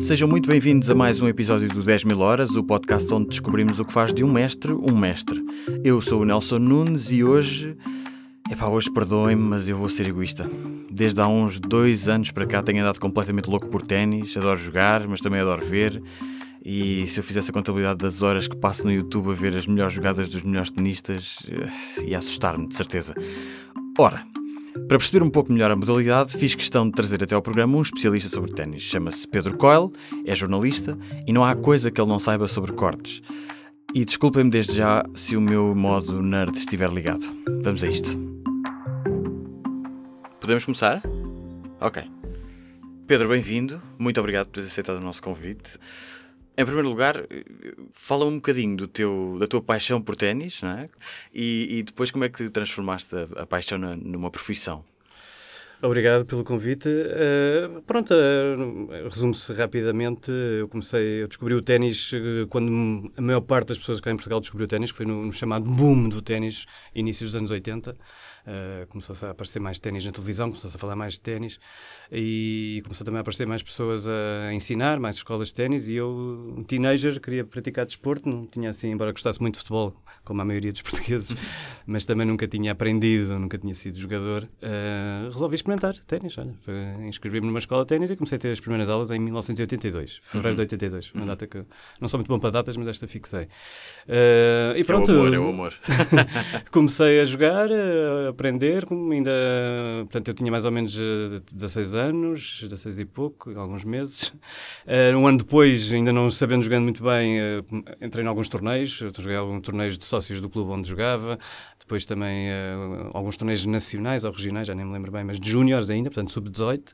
Sejam muito bem-vindos a mais um episódio do 10 mil horas, o podcast onde descobrimos o que faz de um mestre um mestre. Eu sou o Nelson Nunes e hoje. Epá, hoje perdoem-me, mas eu vou ser egoísta. Desde há uns dois anos para cá tenho andado completamente louco por ténis, adoro jogar, mas também adoro ver. E se eu fizesse a contabilidade das horas que passo no YouTube a ver as melhores jogadas dos melhores tenistas, eh, ia assustar-me, de certeza. Ora, para perceber um pouco melhor a modalidade, fiz questão de trazer até ao programa um especialista sobre ténis. Chama-se Pedro Coyle, é jornalista e não há coisa que ele não saiba sobre cortes. E desculpem-me desde já se o meu modo nerd estiver ligado. Vamos a isto. Podemos começar? Ok. Pedro, bem-vindo. Muito obrigado por teres aceitado o nosso convite. Em primeiro lugar, fala um bocadinho do teu, da tua paixão por ténis, é? E, e depois como é que transformaste a, a paixão na, numa profissão? Obrigado pelo convite. Uh, pronto, uh, resume-se rapidamente. Eu comecei, eu descobri o ténis quando a maior parte das pessoas cá em Portugal descobriu o ténis, foi no, no, chamado boom do ténis, inícios dos anos 80. Uh, começou a aparecer mais ténis na televisão, começou-se a falar mais de ténis e começou também a aparecer mais pessoas a ensinar, mais escolas de ténis. E eu, um teenager, queria praticar desporto, não tinha assim, embora gostasse muito de futebol, como a maioria dos portugueses, mas também nunca tinha aprendido, nunca tinha sido jogador. Uh, resolvi experimentar ténis. Inscrevi-me numa escola de ténis e comecei a ter as primeiras aulas em 1982, fevereiro uhum. de 82. Uma data que não sou muito bom para datas, mas esta fixei. Uh, e pronto. É o amor, é o amor. comecei a jogar, a aprender, ainda. Portanto, eu tinha mais ou menos 16 eh, anos, 16 e pouco, alguns meses. Uh, um ano depois, ainda não sabendo jogando muito bem, uh, entrei em alguns torneios. Joguei alguns torneios de sócios do clube onde jogava. Depois também alguns torneios nacionais ou regionais, já nem me lembro bem, mas de júniores ainda, portanto, sub-18.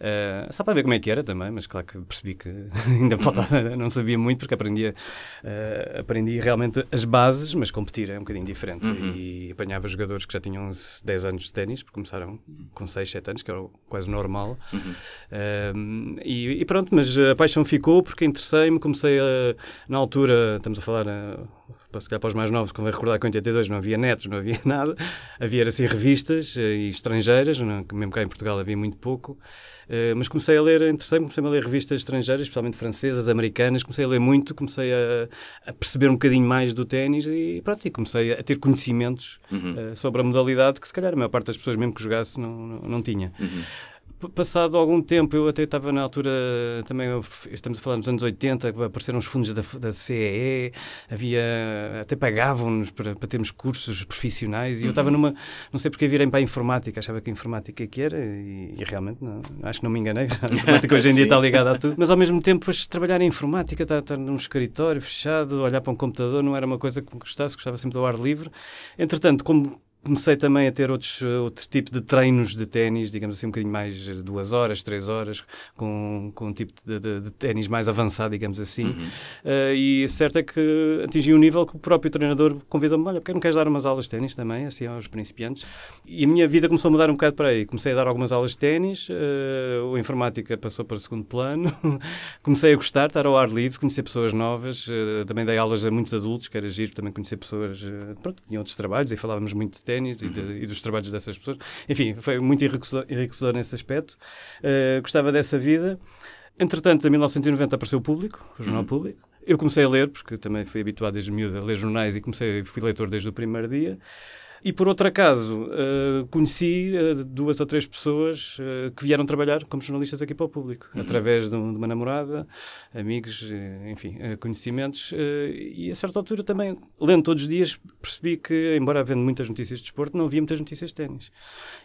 Uh, só para ver como é que era também, mas claro que percebi que ainda faltava, não sabia muito, porque aprendia, uh, aprendi realmente as bases, mas competir é um bocadinho diferente. Uhum. E apanhava jogadores que já tinham 10 anos de ténis, porque começaram com 6, 7 anos, que era quase normal. Uhum. Uh, e, e, pronto, mas a paixão ficou porque interessei-me, comecei a, na altura, estamos a falar se calhar para os mais novos, convém recordar que em 82 não havia netos, não havia nada, havia assim revistas e estrangeiras, não, mesmo cá em Portugal havia muito pouco, uh, mas comecei a ler, interessei-me, comecei a ler revistas estrangeiras, especialmente francesas, americanas, comecei a ler muito, comecei a, a perceber um bocadinho mais do ténis e pronto, e comecei a ter conhecimentos uhum. uh, sobre a modalidade que se calhar a maior parte das pessoas mesmo que jogasse não, não, não tinha. Uhum passado algum tempo, eu até estava na altura, também estamos a falar nos anos 80, apareceram os fundos da, da CEE, havia, até pagavam-nos para, para termos cursos profissionais e uhum. eu estava numa, não sei porque virei para a informática, achava que a informática é que era e, e realmente não, acho que não me enganei, a informática hoje em dia está ligada a tudo, mas ao mesmo tempo foste trabalhar em informática, estar, estar num escritório fechado, olhar para um computador não era uma coisa que me gostasse, gostava sempre do ar livre. Entretanto, como comecei também a ter outros, outro tipo de treinos de ténis, digamos assim, um bocadinho mais duas horas, três horas, com, com um tipo de, de, de ténis mais avançado, digamos assim. Uhum. Uh, e certo é que atingi um nível que o próprio treinador convidou-me: olha, porque não queres dar umas aulas de ténis também, assim, aos principiantes? E a minha vida começou a mudar um bocado para aí. Comecei a dar algumas aulas de ténis, uh, a informática passou para o segundo plano, comecei a gostar, estar ao ar livre, conhecer pessoas novas, uh, também dei aulas a muitos adultos, que era giro também conhecer pessoas pronto, que tinham outros trabalhos e falávamos muito de ténis e, de, e, dos trabalhos dessas pessoas. Enfim, foi muito enriquecedor, enriquecedor nesse aspecto. Uh, gostava dessa vida. Entretanto, em 1990 apareceu o Público, o Jornal uhum. Público. Eu comecei a ler, porque também fui habituado desde miúdo a ler jornais e comecei, fui leitor desde o primeiro dia. E por outro acaso, uh, conheci uh, duas ou três pessoas uh, que vieram trabalhar como jornalistas aqui para o público, uhum. através de, um, de, uma namorada, amigos, enfim, conhecimentos. e a certa altura também, lendo todos os dias, percebi que, embora havendo muitas notícias de desporto, não havia muitas notícias de ténis.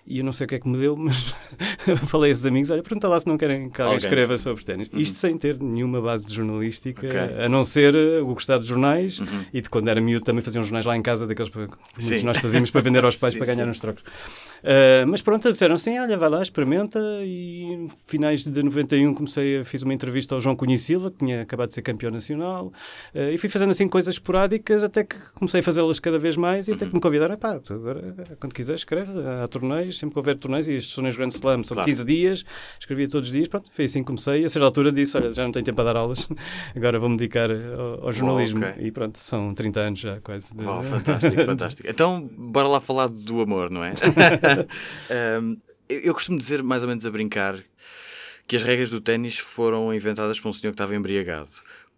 E eu não sei o que é que me deu, mas falei a esses amigos: olha, pergunta lá se não querem que alguém okay. escreva sobre ténis. Uhum. Isto sem ter nenhuma base de jornalística, okay. a não ser o gostar de jornais uhum. e de quando era miúdo também faziam jornais lá em casa, daqueles que muitos nós fazíamos para vender aos pais sim, para ganhar sim. uns trocos. Uh, mas pronto, disseram assim: olha, vai lá, experimenta. E finais de 91 comecei a fiz uma entrevista ao João Cunha Silva, que tinha acabado de ser campeão nacional, uh, e fui fazendo assim coisas esporádicas até que comecei a fazê-las cada vez mais e até que me convidaram: pá, agora, quando quiseres, escreve. Há torneios, sempre que houver torneios, e estes torneios Grand Slam são claro. 15 dias, escrevia todos os dias. Pronto, foi assim que comecei. E a certa altura disse: olha, já não tenho tempo para dar aulas, agora vou-me dedicar ao, ao jornalismo. Oh, okay. E pronto, são 30 anos já quase. De... Oh, fantástico, fantástico. Então, bora lá falar do amor, não é? um, eu, costumo dizer, mais ou menos a brincar, que as regras do ténis foram inventadas por um senhor que estava embriagado.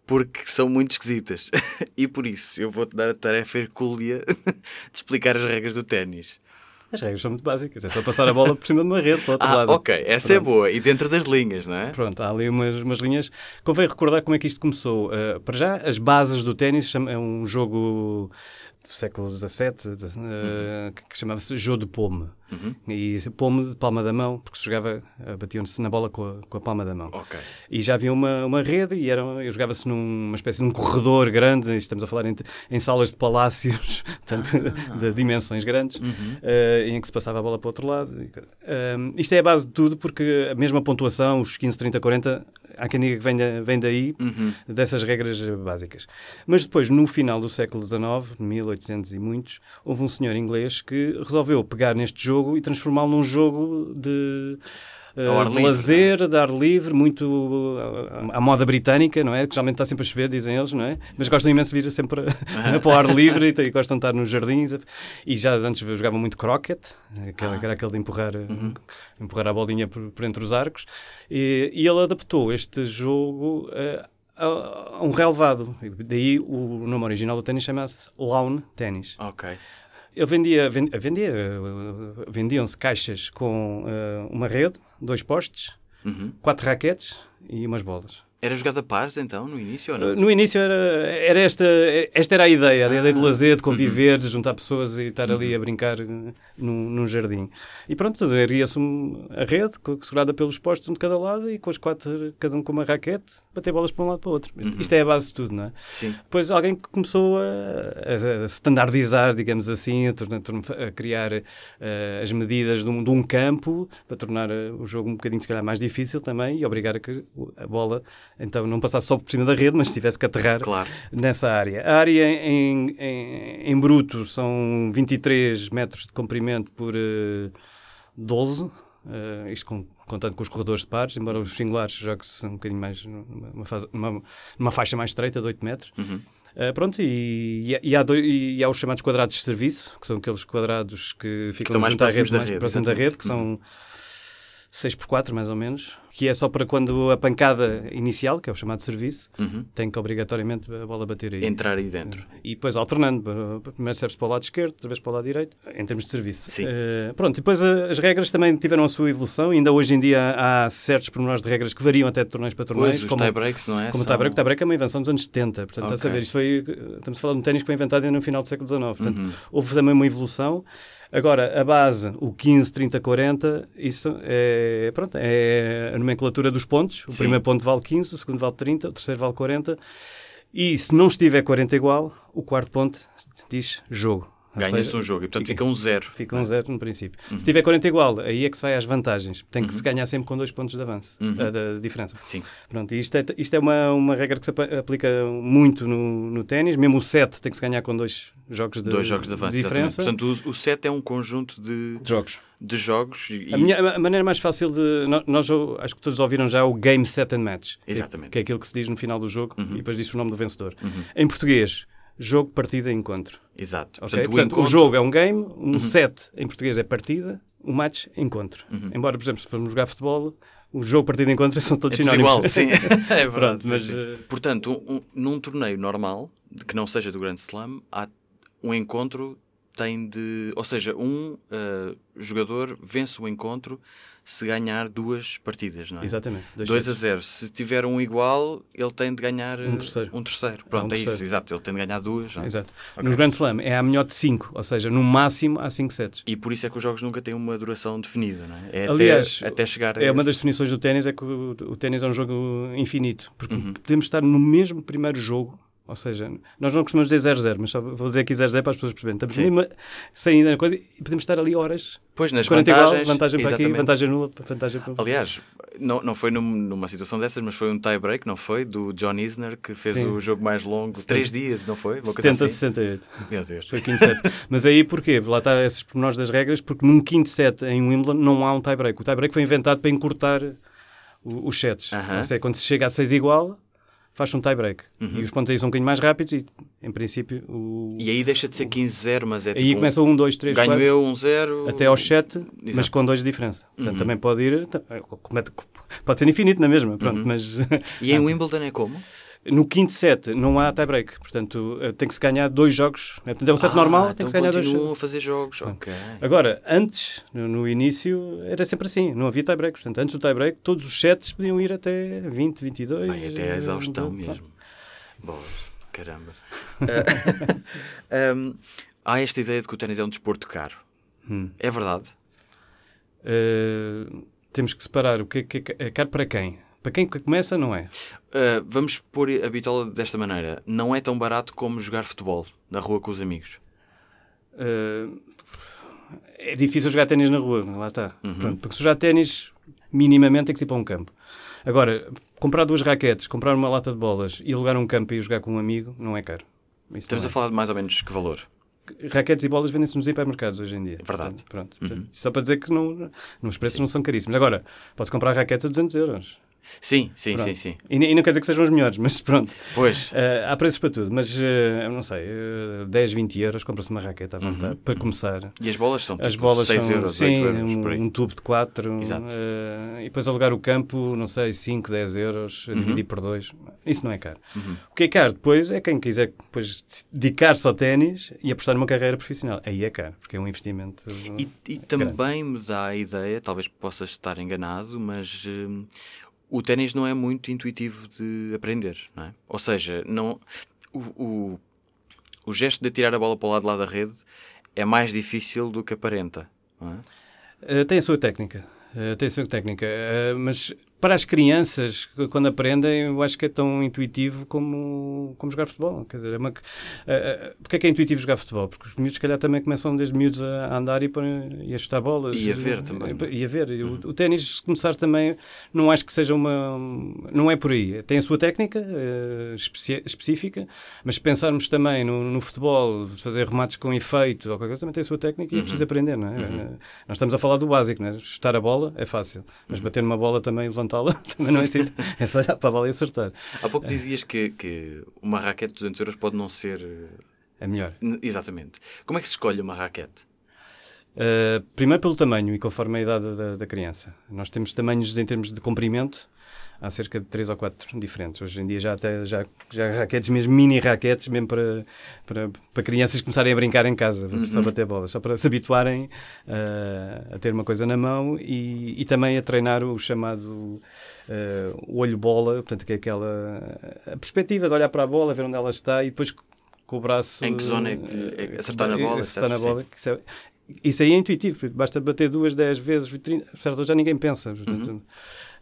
Porque são muito esquisitas. e por isso eu vou-te dar a tarefa hercúlea de explicar as regras do ténis. As regras são muito básicas, é só passar a bola por cima de uma rede para o outro ah, lado. ok, essa Pronto. é boa. E dentro das linhas, não é? Pronto, há ali umas, umas linhas. Convém recordar como é que isto começou. Uh, para já, as bases do ténis é um jogo século XVII, uh, que chamava-se jogo de pome. Uhum. E pome de palma da mão, porque se jogava, uh, batiam-se na bola com a, com a, palma da mão. Okay. E já havia uma, uma rede e era, jogava-se numa espécie de um corredor grande, estamos a falar em, em salas de palácios, portanto, ah. de, dimensões grandes, uhum. uh, em que se passava a bola para o outro lado. isto é a base de tudo, porque a mesma pontuação, os 15, 30, 40, há quem diga que vem, vem daí, uhum. dessas regras básicas. Mas depois, no final do século XIX, 1800 e muitos, houve um senhor inglês que resolveu pegar neste jogo e transformá-lo num jogo de uh, de lazer, é? de ar livre, muito uh, à moda britânica, não é? Que geralmente está sempre a chover, dizem eles, não é? Mas gostam imenso de vir sempre para o ar livre e, e, gostam de estar nos jardins. E já antes jogavam muito croquet, que ah. era aquele de empurrar, uhum. empurrar a bolinha por, por, entre os arcos. E, e ele adaptou este jogo. Uh, a um relevado. Daí o nome original do ténis chama-se lawn ténis. Ok. Ele vendia, vendia, vendiam-se caixas com uh, uma rede, dois postes, uhum. quatro raquetes e umas bolas. Era jogada a pares, então, no início ou não? No início era, era esta, esta era a ideia, a ideia de ah. lazer, de conviver, uhum. de juntar pessoas e estar ali a brincar num, num jardim. E pronto, erguia-se a rede, segurada pelos postos um de cada lado e com os quatro, cada um com uma raquete, bater bolas para um lado para o outro. Uhum. Isto é a base de tudo, não é? Sim. Depois alguém que começou a, a standardizar, digamos assim, a, a criar uh, as medidas de um, de um, campo para tornar uh, o jogo um bocadinho, se calhar, mais difícil também e obrigar a que a bola então não passasse só por cima da rede, mas tivesse que aterrar claro. nessa área. A área em, em, em, bruto são 23 metros de comprimento por uh, 12, uh, isto com, contando com os corredores de pares, embora os singulares jogue-se um bocadinho mais numa, fase, numa, numa, faixa mais estreita de 8 metros. Uhum. Uh, pronto, e, e, há dois, e, há os chamados quadrados de serviço, que são aqueles quadrados que ficam que mais próximos da rede, próximos da rede, que uhum. são 6 por 4 mais ou menos, que é só para quando a pancada inicial, que é o chamado serviço, uhum. tem que obrigatoriamente a bola bater aí. Entrar aí dentro. E depois alternando, primeiro serve-se para o lado esquerdo, outra vez para o lado direito, em termos de serviço. Sim. Uh, pronto, e depois uh, as regras também tiveram a sua evolução, ainda hoje em dia há certos pormenores de regras que variam até de torneios para torneios. Pois, os tie-breaks, não é? Como o tie-break, o tie-break é uma invenção dos anos 70, portanto, okay. a saber, isto foi, estamos a falar de um ténis que foi inventado no final do século XIX, portanto, uhum. houve também uma evolução. Agora, a base, o 15, 30, 40, isso é, pronto, é a nomenclatura dos pontos. O Sim. primeiro ponto vale 15, o segundo vale 30, o terceiro vale 40. E se não estiver 40 igual, o quarto ponto diz jogo. Ganha-se um jogo e, portanto, fica, fica um zero. Fica um zero no princípio. Uhum. Se tiver 40 igual, aí é que se vai às vantagens. Tem que uhum. se ganhar sempre com dois pontos de avanço, uhum. uh, da diferença. Sim. Pronto, isto é, isto é uma, uma regra que se aplica muito no, no ténis. Mesmo o set tem que se ganhar com dois jogos de, dois jogos de, avanço, de diferença. Portanto, o, o set é um conjunto de, de jogos. De jogos e... a, minha, a maneira mais fácil de. Nós, acho que todos ouviram já o Game Set and Match. Exatamente. Que, que é aquilo que se diz no final do jogo uhum. e depois diz o nome do vencedor. Uhum. Em português jogo, partida, encontro. Exato. Okay? Portanto, Portanto o, encontro... o, jogo é um game, um uhum. set em português é partida, um match, encontro. Uhum. Embora, por exemplo, se formos jogar futebol, o jogo, partida, encontro são todos é sinónimos. igual, sim. é verdade. Pronto, mas, sim. Uh... Portanto, um, num torneio normal, que não seja do Grand Slam, há um encontro tem de. Ou seja, um uh, jogador vence o encontro se ganhar duas partidas, não é? Exatamente. 2 a 0. Se tiver um igual, ele tem de ganhar um terceiro. Um terceiro. Pronto, um é terceiro. isso, exato. Ele tem de ganhar duas. Não? É? Exato. Okay. No Grand Slam é a melhor de 5, ou seja, no máximo há 5 sets. E por isso é que os jogos nunca têm uma duração definida, não é? é Aliás, até, até chegar É esse... uma das definições do ténis, é que o, o ténis é um jogo infinito. Porque uhum. podemos estar no mesmo primeiro jogo ou seja, nós não costumamos dizer 0-0, mas só vou dizer aqui 0-0 para as pessoas perceberem. Estamos mesmo sem ainda coisa e podemos estar ali horas. Pois, nas vantagens. Igual, vantagem para aqui, vantagem nula, vantagem para... Aliás, não, não foi num, numa situação dessas, mas foi um tie-break, não foi? Do John Isner, que fez Sim. o jogo mais longo, 3 dias, não foi? Uma 70 assim. 68. Meu Deus. Foi quinto set. mas aí porquê? Lá está esses pormenores das regras, porque num quinto set em Wimbledon não há um tie-break. O tie-break foi inventado para encurtar os sets. Uh -huh. Ou seja, quando se chega a 6 igual faz um tie-break. Uhum. E os pontos aí são um bocadinho mais rápidos e, em princípio, o... E aí deixa de ser 15-0, mas é tipo. aí começa um, dois, três, Ganho quatro, eu 1-0. até aos sete, mas Exato. com dois de diferença. Portanto, Uhum. também pode ir... comete- Pode ser infinito na mesma, pronto, Uhum. mas E em Wimbledon é como? No quinto set não há tie-break. Portanto, eh, tem que se ganhar dois jogos. É um set Ah, normal, então tem que se ganhar dois continuam a fazer jogos. Ok. Agora, antes, no, início, era sempre assim, não havia tie-break. Portanto, antes do tie-break, todos os sets podiam ir até 20, 22. Bem, até a exaustão eh, mesmo. Bolas, caramba. Ah, um, há esta ideia de que o ténis é um desporto caro. Hum. É verdade? Eh, temos que separar o que é, que é caro para quem. Para quem que começa, não é. Ah, vamos pôr a bitola desta maneira. Não é tão barato como jogar futebol na rua com os amigos. Eh, é difícil jogar ténis na rua, lá está. Uhum. Pronto, porque se jogar ténis, minimamente tem que ir para um campo. Agora, comprar duas raquetes, comprar uma lata de bolas e alugar um campo e jogar com um amigo, não é caro. Isso Estamos não a é. falar de mais ou menos que valor? Raquetes e bolas vendem-se nos hipermercados hoje em dia. Verdade. Portanto, pronto. Portanto, Só para dizer que não, os preços não são caríssimos. Agora, pode comprar raquetes a 200 euros. Sim, sim, Pronto. sim, sim. E, e não quer dizer que sejam os melhores, mas pronto. Pois. Eh, há preços para tudo, mas eh, eu não sei, eh, 10, 20 euros compra-se uma raquete à vontade Uhum. para começar. E as bolas são As tipo bolas 6 são euros, sim, 8 euros um, um tubo de 4 Exato. e depois alugar o campo, não sei, 5, 10 euros, Uhum. dividir por dois. Isso não é caro. O que é caro depois é quem quiser depois dedicar-se ao ténis e apostar numa carreira profissional. Aí é caro, porque é um investimento. E, e também me dá a ideia, talvez possas estar enganado, mas o ténis não é muito intuitivo de aprender, não é? Ou seja, não, o, o, o gesto de tirar a bola para o lado lá da rede é mais difícil do que aparenta, não é? Uh, tem a sua técnica. Uh, tem a sua técnica. Uh, mas para as crianças, quando aprendem, eu acho que é tão intuitivo como, como jogar futebol. Quer dizer, é uma, uh, uh, porque é que é intuitivo jogar futebol? Porque os miúdos, se calhar, também começam desde miúdos a andar e, e a chutar bolas. E a ver também. E a ver. E O, o ténis, se começar também, não acho que seja uma. Não é por aí. Tem a sua técnica uh, específica, mas se pensarmos também no, no futebol, fazer remates com efeito, ou qualquer coisa, também tem a sua técnica e é preciso aprender, não é? Nós estamos a falar do básico, não é? Chutar a bola é fácil, mas bater numa bola também e levantá-la também não é assim. É só olhar para a bola e acertar. Há pouco dizias que, que uma raquete de 200 euros pode não ser... É melhor. Exatamente. Como é que se escolhe uma raquete? Uh, primeiro pelo tamanho e conforme a idade da, da criança. Nós temos tamanhos em termos de comprimento, há cerca de 3 ou 4 diferentes. Hoje em dia já, até, já, já há raquetes, mesmo mini raquetes, mesmo para, para, para crianças começarem a brincar em casa, só bater bolas, só para se habituarem uh, a ter uma coisa na mão e, e também a treinar o chamado uh, olho-bola, portanto, que é aquela a perspectiva de olhar para a bola, ver onde ela está e depois com o braço. Em que zona é que- é que acertar na bola, Acertar na bola, isso aí é intuitivo, basta bater duas, dez vezes, 30, certo? já ninguém pensa. portanto,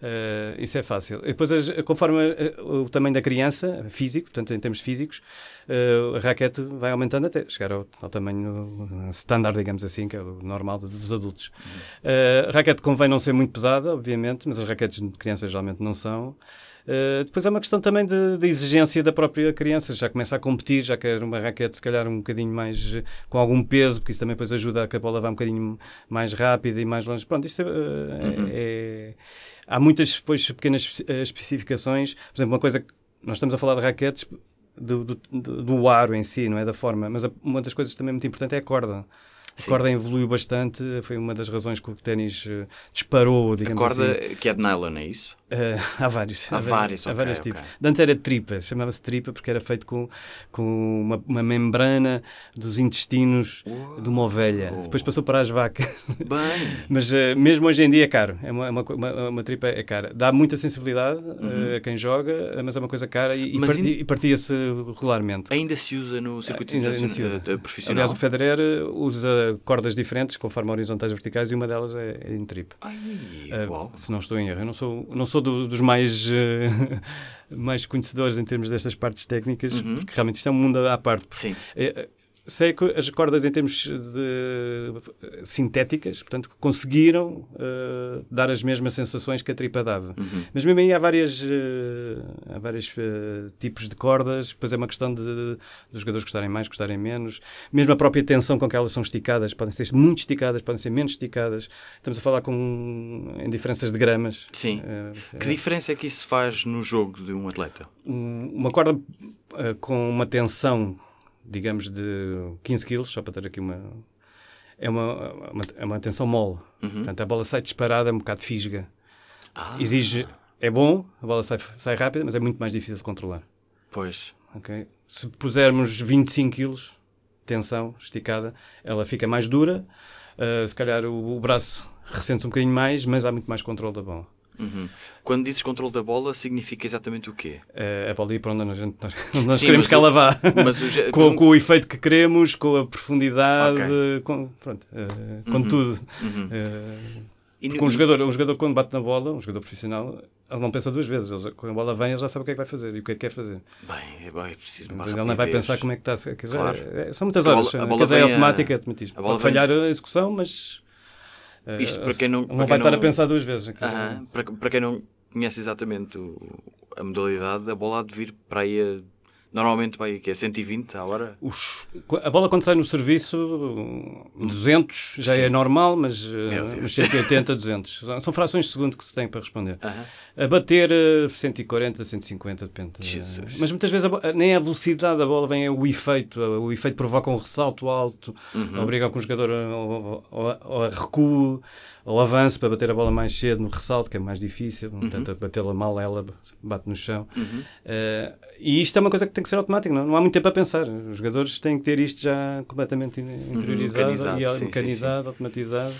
eh, isso é fácil. E depois, as- conforme eh, o tamanho da criança, físico, portanto, em termos físicos, eh, a raquete vai aumentando até chegar ao, ao tamanho standard, digamos assim, que é o normal dos adultos. Eh, a raquete convém não ser muito pesada, obviamente, mas as raquetes de crianças geralmente não são. Uh, depois é uma questão também de exigência da própria criança. Já começa a competir, já quer uma raquete, se calhar, um bocadinho mais uh, com algum peso, porque isso também depois ajuda a que a bola vá um bocadinho mais rápida e mais longe. Pronto, isto é, uh, é- é- Há muitas depois pequenas especificações. Por exemplo, uma coisa que nós estamos a falar de raquetes do, do, do- aro em si, não é? Da forma. Mas uma das coisas também muito importante é a corda. A Sim. corda evoluiu bastante, foi uma das razões que o ténis uh, disparou, A digamos corda assim. que é de nylon, é isso? Eh, há vários. Há vários, há ok, vários tipos. De Antes era tripa, chamava-se tripa porque era feito com, com uma, uma membrana dos intestinos de uma ovelha. Depois passou para as vacas. Bem, Mas eh, mesmo hoje em dia é caro. É uma, é uma, uma, uma tripa é cara. Dá muita sensibilidade eh, a quem joga, eh, mas é uma coisa cara e, e Uhum. In- e partia-se regularmente. ainda se usa no circuito Ainda- ainda se usa. eh, profissional? Aliás, o Federer eh, cordas diferentes, conforme horizontais e verticais, e uma delas é, é em tripa. Ai, Uh, se não estou em erro. Eu não sou, não sou do- dos mais, uh, mais conhecedores em termos destas partes técnicas, Uhum. porque realmente isto é um mundo à parte. Sim. Eh, sei que as cordas em termos de sintéticas, portanto, conseguiram uh, dar as mesmas sensações que a tripa dava. Uhum. Mas mesmo aí há várias, uh, há vários uh, tipos de cordas, depois é uma questão de, de, dos jogadores gostarem mais, gostarem menos. Mesmo a própria tensão com que elas são esticadas, podem ser muito esticadas, podem ser menos esticadas. Estamos a falar com, em diferenças de gramas. Sim. que diferença é que isso faz no jogo de um atleta? Um, uma corda com uma tensão digamos, de 15 kg, só para ter aqui uma. É uma, uma, é uma tensão mole. Uhum. Portanto, a bola sai disparada, é um bocado fisga. Ah. Exige. É bom, a bola sai, sai rápida, mas é muito mais difícil de controlar. Pois. Okay? Se pusermos 25 kg, tensão esticada, ela fica mais dura. Uh, se calhar o, o braço ressente-se um bocadinho mais, mas há muito mais controle da bola. Uhum. Quando dizes controle da bola, significa exatamente o quê? É, a bola ir para onde nós, nós, nós Sim, queremos que ela vá. O... com, com, o efeito que queremos, com a profundidade, okay. com, pronto, uh, com uhum. tudo. Uhum. Uh, com um jogador, um jogador quando bate na bola, um jogador profissional, ele não pensa duas vezes. Ele, quando a bola vem, ele já sabe o que é que vai fazer e o que é que quer fazer. Bem, é, bem, é preciso Ele não vai pensar como é que está. Quer dizer, claro. é, são muitas horas. A bola, a bola é automática, é automatismo. Pode falhar a execução, mas isto para quem não. Não vai estar não... a pensar duas vezes. para, para quem não conhece exatamente o, a modalidade, a bola há de vir para aí a Normalmente vai que é 120 a hora? Ux, a bola quando sai no serviço, 200 já Sim. é normal, mas, eh, mas 180, 200. São frações de segundo que se tem para responder. Uh -huh. A bater 140, eh, 150, depende. Jesus. Mas muitas vezes a, nem a velocidade da bola vem é o efeito. O efeito provoca um ressalto alto, uh -huh. obriga o jogador a, a, a recuo ou avanço para bater a bola mais cedo no ressalto, que é mais difícil, uhum. portanto, batê-la mal, ela bate no chão. Uhum. Uh, e isto é uma coisa que tem que ser automática, não, não há muito tempo a pensar. Os jogadores têm que ter isto já completamente uhum. interiorizado, mecanizado, e, sim, mecanizado sim, sim. automatizado.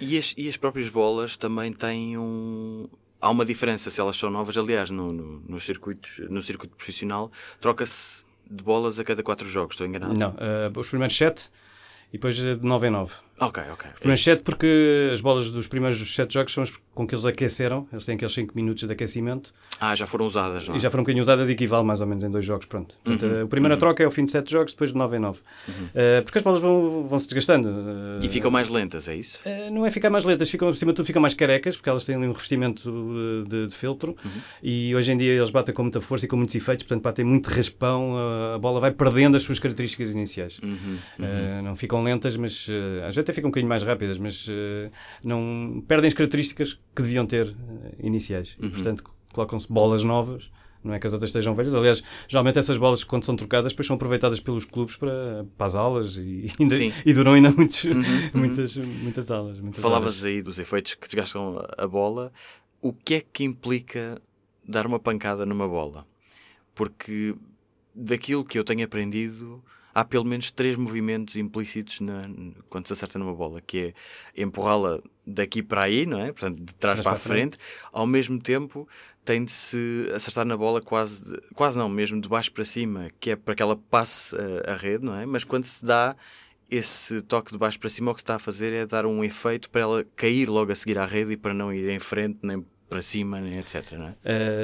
E as, e as próprias bolas também têm um. Há uma diferença se elas são novas. Aliás, no, no, no, circuito, no circuito profissional, troca-se de bolas a cada quatro jogos, estou enganado? Não, uh, os primeiros sete e depois de 9 em 9. Ok, ok. Os primeiros 7 porque as bolas dos primeiros 7 jogos são as com que eles aqueceram, eles têm aqueles 5 minutos de aquecimento. Ah, já foram usadas, não é? E já foram um bocadinho usadas e equivale mais ou menos em dois jogos, pronto. Portanto, uhum. a primeira uhum. troca é ao fim de 7 jogos, depois de 9 em 9. Uhum. Uh, porque as bolas vão, vão se desgastando. Uh, e ficam mais lentas, é isso? Uh, não é ficar mais lentas, ficam, acima de tudo ficam mais carecas, porque elas têm ali um revestimento de, de, de filtro uhum. e hoje em dia eles batem com muita força e com muitos efeitos, portanto batem muito raspão, a bola vai perdendo as suas características iniciais. Uhum. Uhum. não ficam lentas, mas às vezes até ficam um bocadinho mais rápidas, mas não perdem as características que deviam ter eh, iniciais. Uhum. E, portanto, colocam-se bolas novas. Não é que as outras estejam velhas. Aliás, geralmente essas bolas, quando são trocadas, depois são aproveitadas pelos clubes para, para as aulas e, ainda, e duram ainda muitos, uhum. uhum. muitas, muitas aulas. Muitas Falavas aí dos efeitos que desgastam a bola. O que é que implica dar uma pancada numa bola? Porque daquilo que eu tenho aprendido, há pelo menos três movimentos implícitos na, quando se acerta numa bola, que é empurrá-la daqui para aí, não é? Portanto, de trás para, para a frente. frente. Ao mesmo tempo, tem de se acertar na bola quase, de, quase não, mesmo de baixo para cima, que é para que ela passe a, a, rede, não é? Mas quando se dá esse toque de baixo para cima, o que se está a fazer é dar um efeito para ela cair logo a seguir à rede e para não ir em frente nem para cima, nem etc. Não é?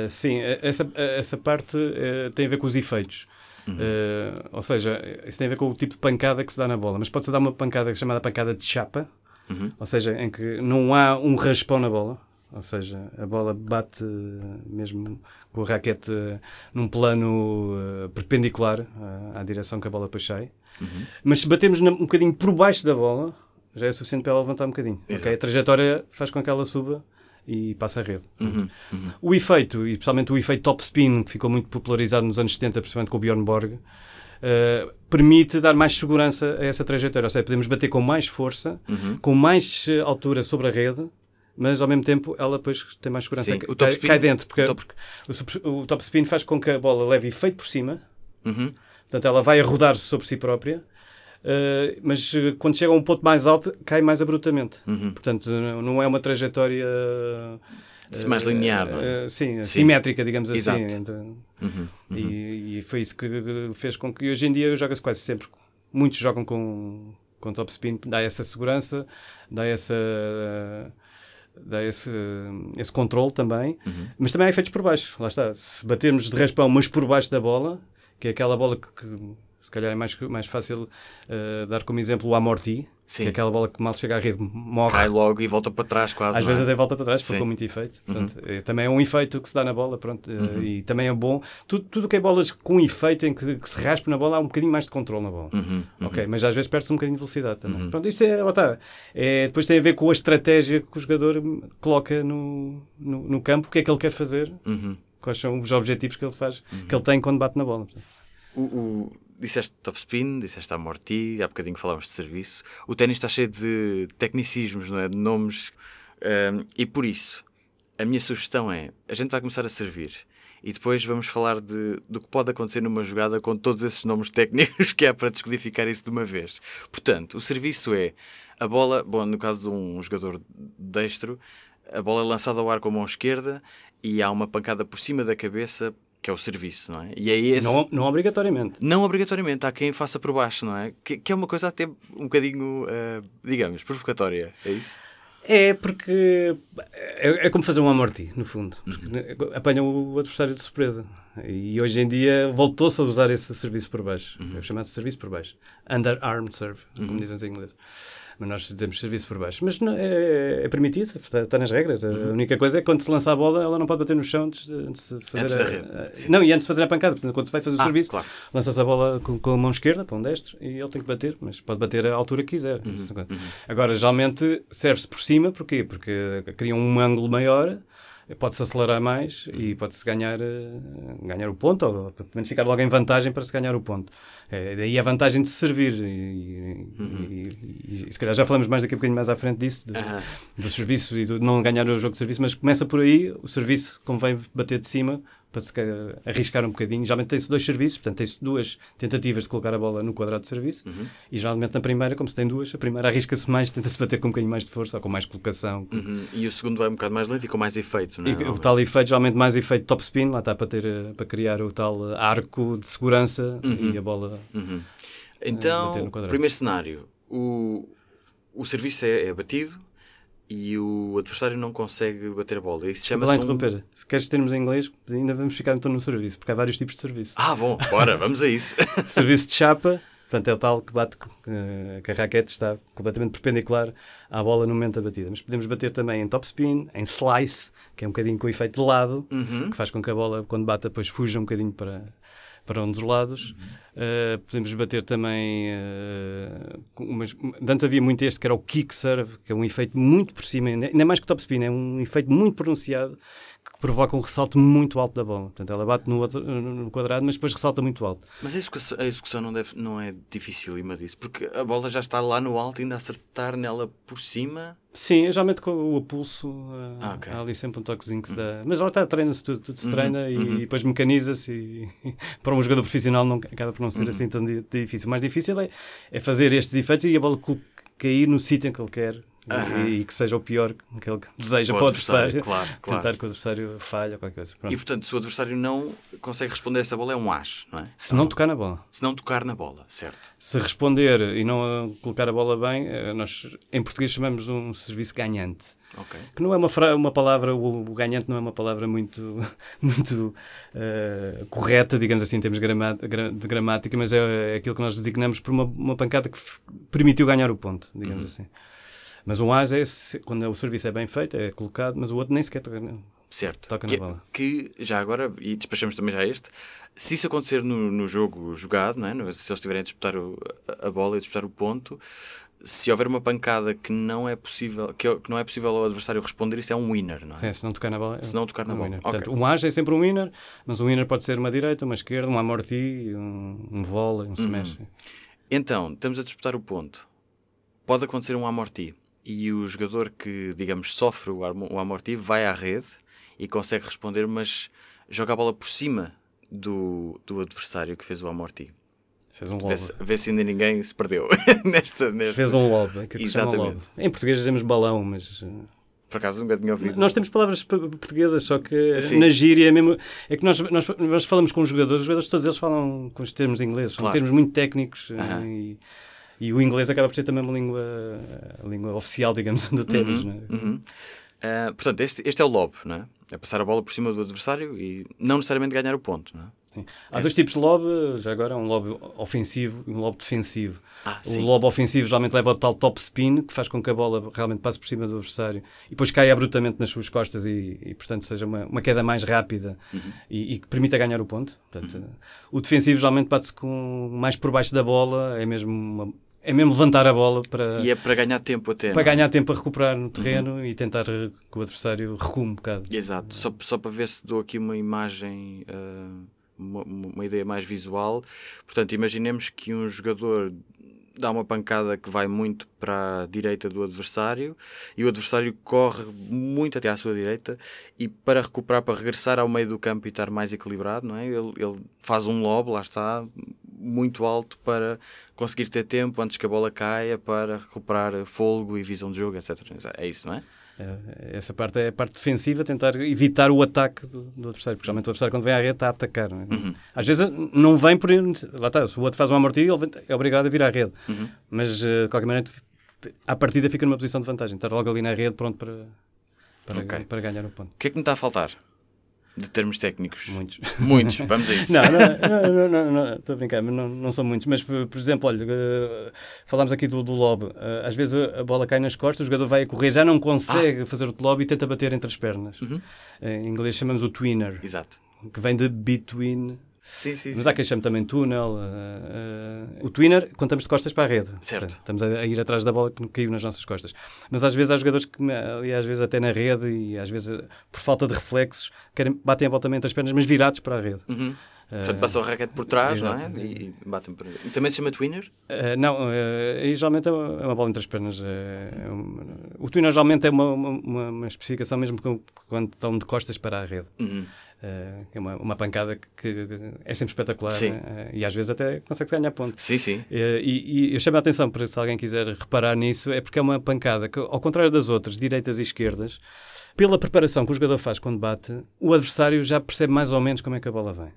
Uh, sim, essa, essa parte uh, tem a ver com os efeitos. Uhum. Uh, ou seja, isso tem a ver com o tipo de pancada que se dá na bola. Mas pode-se dar uma pancada chamada pancada de chapa, uhum. ou seja, em que não há um raspão na bola. Ou seja, a bola bate mesmo com a raquete num plano uh, perpendicular uh, à direção que a bola depois sai. Uhum. Mas se batemos um bocadinho por baixo da bola, já é suficiente para ela levantar um bocadinho. Okay? A trajetória faz com que ela suba e passa a rede. Uhum, uhum. O efeito, e especialmente o efeito top spin, que ficou muito popularizado nos anos 70, principalmente com o Bjorn Borg, uh, permite dar mais segurança a essa trajetória. Ou seja, podemos bater com mais força, uhum. com mais altura sobre a rede, mas ao mesmo tempo ela depois tem mais segurança. Sim, o top cai, spin, cai dentro, porque, top... porque o, o, top spin faz com que a bola leve efeito por cima, uhum. portanto ela vai a rodar sobre si própria Uh, mas uh, quando chega a um ponto mais alto, cai mais abruptamente. Uhum. Portanto, não é uma trajetória. Uh, mais linear, não é? sim, sim, simétrica, digamos assim. Entre, uhum. Uhum. E, e, foi isso que fez com que hoje em dia joga-se quase sempre. Muitos jogam com, com top spin, dá essa segurança, dá essa dá esse, esse controle também, uhum. mas também há efeitos por baixo. Lá está, se batermos de raspão, mas por baixo da bola, que é aquela bola que, que Se calhar é mais, mais fácil uh, dar como exemplo o amorti, Sim. que é aquela bola que mal chega à rede morre. Cai logo e volta para trás quase. Às vezes é? até volta para trás, porque com muito efeito. Uhum. Portanto, é, também é um efeito que se dá na bola, pronto, eh, uhum. e também é bom. Tudo, tudo que é bolas com efeito em que, que, se raspa na bola, há um bocadinho mais de controle na bola. Uhum. uhum. Ok, mas às vezes perde-se um bocadinho de velocidade também. Uhum. Pronto, isto é, lá está. É, depois tem a ver com a estratégia que o jogador coloca no, no, no campo, o que é que ele quer fazer, uhum. quais são os objetivos que ele faz, que ele tem quando bate na bola. O, o, disseste topspin, disseste amorti, há bocadinho falámos de serviço. O ténis está cheio de tecnicismos, não é? de nomes. Um, e por isso, a minha sugestão é: a gente vai começar a servir e depois vamos falar de, do que pode acontecer numa jogada com todos esses nomes técnicos que há para descodificar isso de uma vez. Portanto, o serviço é a bola, bom, no caso de um jogador destro, a bola é lançada ao ar com a mão esquerda e há uma pancada por cima da cabeça que é o serviço, não é? E é esse... não, não obrigatoriamente. Não obrigatoriamente, há quem faça por baixo, não é? Que, que é uma coisa até um bocadinho, uh, digamos, provocatória, é isso? É, porque é, é, como fazer um amorti, no fundo. Uhum. Apanha o adversário de surpresa. E hoje em dia voltou-se a usar esse serviço por baixo. Uhum. É chamado serviço por baixo. Underarm serve, uhum. como dizem em inglês mas nós temos serviço por baixo. Mas não, é, é, permitido, está, está, nas regras. Uhum. A única coisa é que quando se lança a bola, ela não pode bater no chão antes de, antes de fazer antes a, da rede. A, não, e antes de fazer a pancada. Quando se vai fazer o ah, serviço, claro. lança-se a bola com, com, a mão esquerda para um destro e ele tem que bater, mas pode bater a altura que quiser. Uhum. Uhum. Agora, geralmente serve-se por cima, porquê? Porque cria um ângulo maior pode-se acelerar mais e pode-se ganhar, eh, ganhar o ponto, ou pelo menos ficar logo em vantagem para se ganhar o ponto. É, daí a vantagem de se servir. E, uhum. e, e, se calhar já falamos mais daqui a bocadinho mais à frente disso, de, uhum. do serviço e do não ganhar o jogo de serviço, mas começa por aí, o serviço convém bater de cima para se arriscar um bocadinho. Geralmente tem-se dois serviços, portanto tem-se duas tentativas de colocar a bola no quadrado de serviço uhum. e geralmente na primeira, como se tem duas, a primeira arrisca-se mais, tenta-se bater com um bocadinho mais de força ou com mais colocação. Uhum. E o segundo vai um bocado mais lento e com mais efeito, não é? E, o tal efeito, geralmente mais efeito top spin, lá está para, ter, eh, para criar o tal eh, arco de segurança uhum. e a bola. Uhum. Então, primeiro cenário, o, o serviço é, é batido, e o adversário não consegue bater a bola. Isso chama-se. Um... interromper. Se queres termos em inglês, ainda vamos ficar então no serviço, porque há vários tipos de serviço. Ah, bom, bora, vamos a isso. serviço de chapa, portanto é o tal que bate que a raquete está completamente perpendicular à bola no momento da batida. Mas podemos bater também em top spin, em slice, que é um bocadinho com o efeito de lado, uhum. que faz com que a bola, quando bata, depois fuja um bocadinho para, para um dos lados. Uh, podemos bater também. Uh, umas, antes havia muito este que era o kick serve, que é um efeito muito por cima, ainda mais que top spin, é um efeito muito pronunciado provoca um ressalto muito alto da bola. Portanto, ela bate no, outro, no quadrado, mas depois ressalta muito alto. Mas a execução, a execução não, deve, não é dificílima disso, porque a bola já está lá no alto ainda acertar nela por cima. Sim, geralmente com o pulso uh, ah, okay. há ali sempre um toquezinho que se dá. Mas lá está, treina-se tudo, tudo se uhum, treina e, uhum. e, depois mecaniza-se e para um jogador profissional não, acaba por não ser uhum. assim tão difícil. O mais difícil é, é fazer estes efeitos e a bola cair no sítio em que ele quer Uhum. E, e, que seja o pior que ele deseja para o adversário, claro, claro. tentar que o adversário falhe ou qualquer coisa. Pronto. E portanto, se o adversário não consegue responder a essa bola, é um as, não é? Se não tocar na bola. Se não tocar na bola, certo. Se responder e não colocar a bola bem, eh, nós em português chamamos um serviço ganhante. Okay. Que não é uma, uma palavra, o, o, ganhante não é uma palavra muito, muito uh, correta, digamos assim, em termos de gramática, mas é, é, aquilo que nós designamos por uma, uma pancada que permitiu ganhar o ponto, digamos uhum. assim. Mas um as é esse, quando o serviço é bem feito, é colocado, mas o outro nem sequer toca, certo. toca que, na bola. Que já agora, e despachamos também já este, se isso acontecer no, no jogo jogado, não é? se eles estiverem a disputar o, a bola e a disputar o ponto, se houver uma pancada que não é possível que, que, não é possível ao adversário responder, isso é um winner, não é? Sim, se não tocar na bola. Se não tocar na um bola. Okay. Portanto, um as é sempre um winner, mas um winner pode ser uma direita, uma esquerda, um amorti, um, um volley, um smash. Uhum. Então, estamos a disputar o ponto. Pode acontecer um amorti e o jogador que, digamos, sofre o amortivo vai à rede e consegue responder, mas joga a bola por cima do, do adversário que fez o amorti. Fez um lob. Vê, se ainda ninguém se perdeu nesta, nesta... Fez um lob. É que Exatamente. Lob. Em português dizemos balão, mas... Eh, por acaso nunca tinha ouvido. Nós temos palavras portuguesas, só que Sim. na gíria mesmo. É que nós, nós, nós falamos com os jogadores, os jogadores todos eles falam com os termos ingleses, claro. são termos muito técnicos. Uh -huh. e, e o inglês acaba por ser também uma língua, a língua oficial, digamos, do ténis. Uhum, é? uhum. uh, portanto, este, este é o lob, não é? É passar a bola por cima do adversário e não necessariamente ganhar o ponto, não é? Sim. Há dois tipos de lob, já agora, um lob ofensivo e um lob defensivo. Ah, o sim. lob ofensivo geralmente leva ao tal top spin, que faz com que a bola realmente passe por cima do adversário e depois caia abruptamente nas suas costas e, e, portanto, seja uma, uma queda mais rápida Uhum. e, e que permita ganhar o ponto. Portanto, O defensivo geralmente bate-se com mais por baixo da bola, é mesmo, uma- é mesmo levantar a bola para, E é para ganhar tempo até. para não é? ganhar tempo a recuperar no terreno e tentar que o adversário recue um bocado. Exato, só, só para ver se dou aqui uma imagem, ah, uma, uma ideia mais visual. Portanto, imaginemos que um jogador dá uma pancada que vai muito para a direita do adversário e o adversário corre muito até à sua direita e para recuperar, para regressar ao meio do campo e estar mais equilibrado, não é? ele, ele faz um lob, lá está, muito alto para conseguir ter tempo antes que a bola caia para recuperar fôlego e visão de jogo, etc. É isso, não é? Eh, Essa parte é a parte defensiva, tentar evitar o ataque do, do adversário, porque geralmente o adversário quando vem à rede está a atacar. é? Uhum. Às vezes não vem por. Lá está, se o outro faz uma amortilha, ele é obrigado a vir à rede. Uhum. Mas eh, de qualquer maneira, à partida fica numa posição de vantagem, estar logo ali na rede pronto para, para, Ok. para ganhar o ponto. O que é que me está a faltar? De termos técnicos? Muitos. Muitos, vamos a isso. Não, não, não, não, estou a brincar, mas não, não são muitos. Mas, por, exemplo, olha, eh, falámos aqui do, do. Eh, às vezes a, bola cai nas costas, o jogador vai a correr, já não consegue fazer o lob e tenta bater entre as pernas. Uhum. Eh, Em inglês chamamos o twinner, Exato. que vem de between. Sim, sim, Mas há quem chame também túnel. eh, eh, o twinner, contamos de costas para a rede. Certo. Seja, Estamos a, ir atrás da bola que caiu nas nossas costas. Mas às vezes há jogadores que, ali, às vezes até na rede, e às vezes eh, por falta de reflexos, querem, batem a bola também entre as pernas, mas virados para a rede. Uhum. Portanto, passam a raquete por trás, não é? E batem por também se chama twinner? Uh, não, uh, aí geralmente é uma, é uma bola entre as pernas. uh, é o twinner geralmente é uma, uma, uma- especificação mesmo quando estão de costas para a rede. Uhum. Uh, é uma, uma pancada que, é sempre espetacular Sim. uh, e às vezes até consegue ganhar ponto. Sim, sim. Uh, e, e eu chamo a atenção para se alguém quiser reparar nisso, é porque é uma pancada que, ao contrário das outras, direitas e esquerdas, pela preparação que o jogador faz quando bate, o adversário já percebe mais ou menos como é que a bola vem.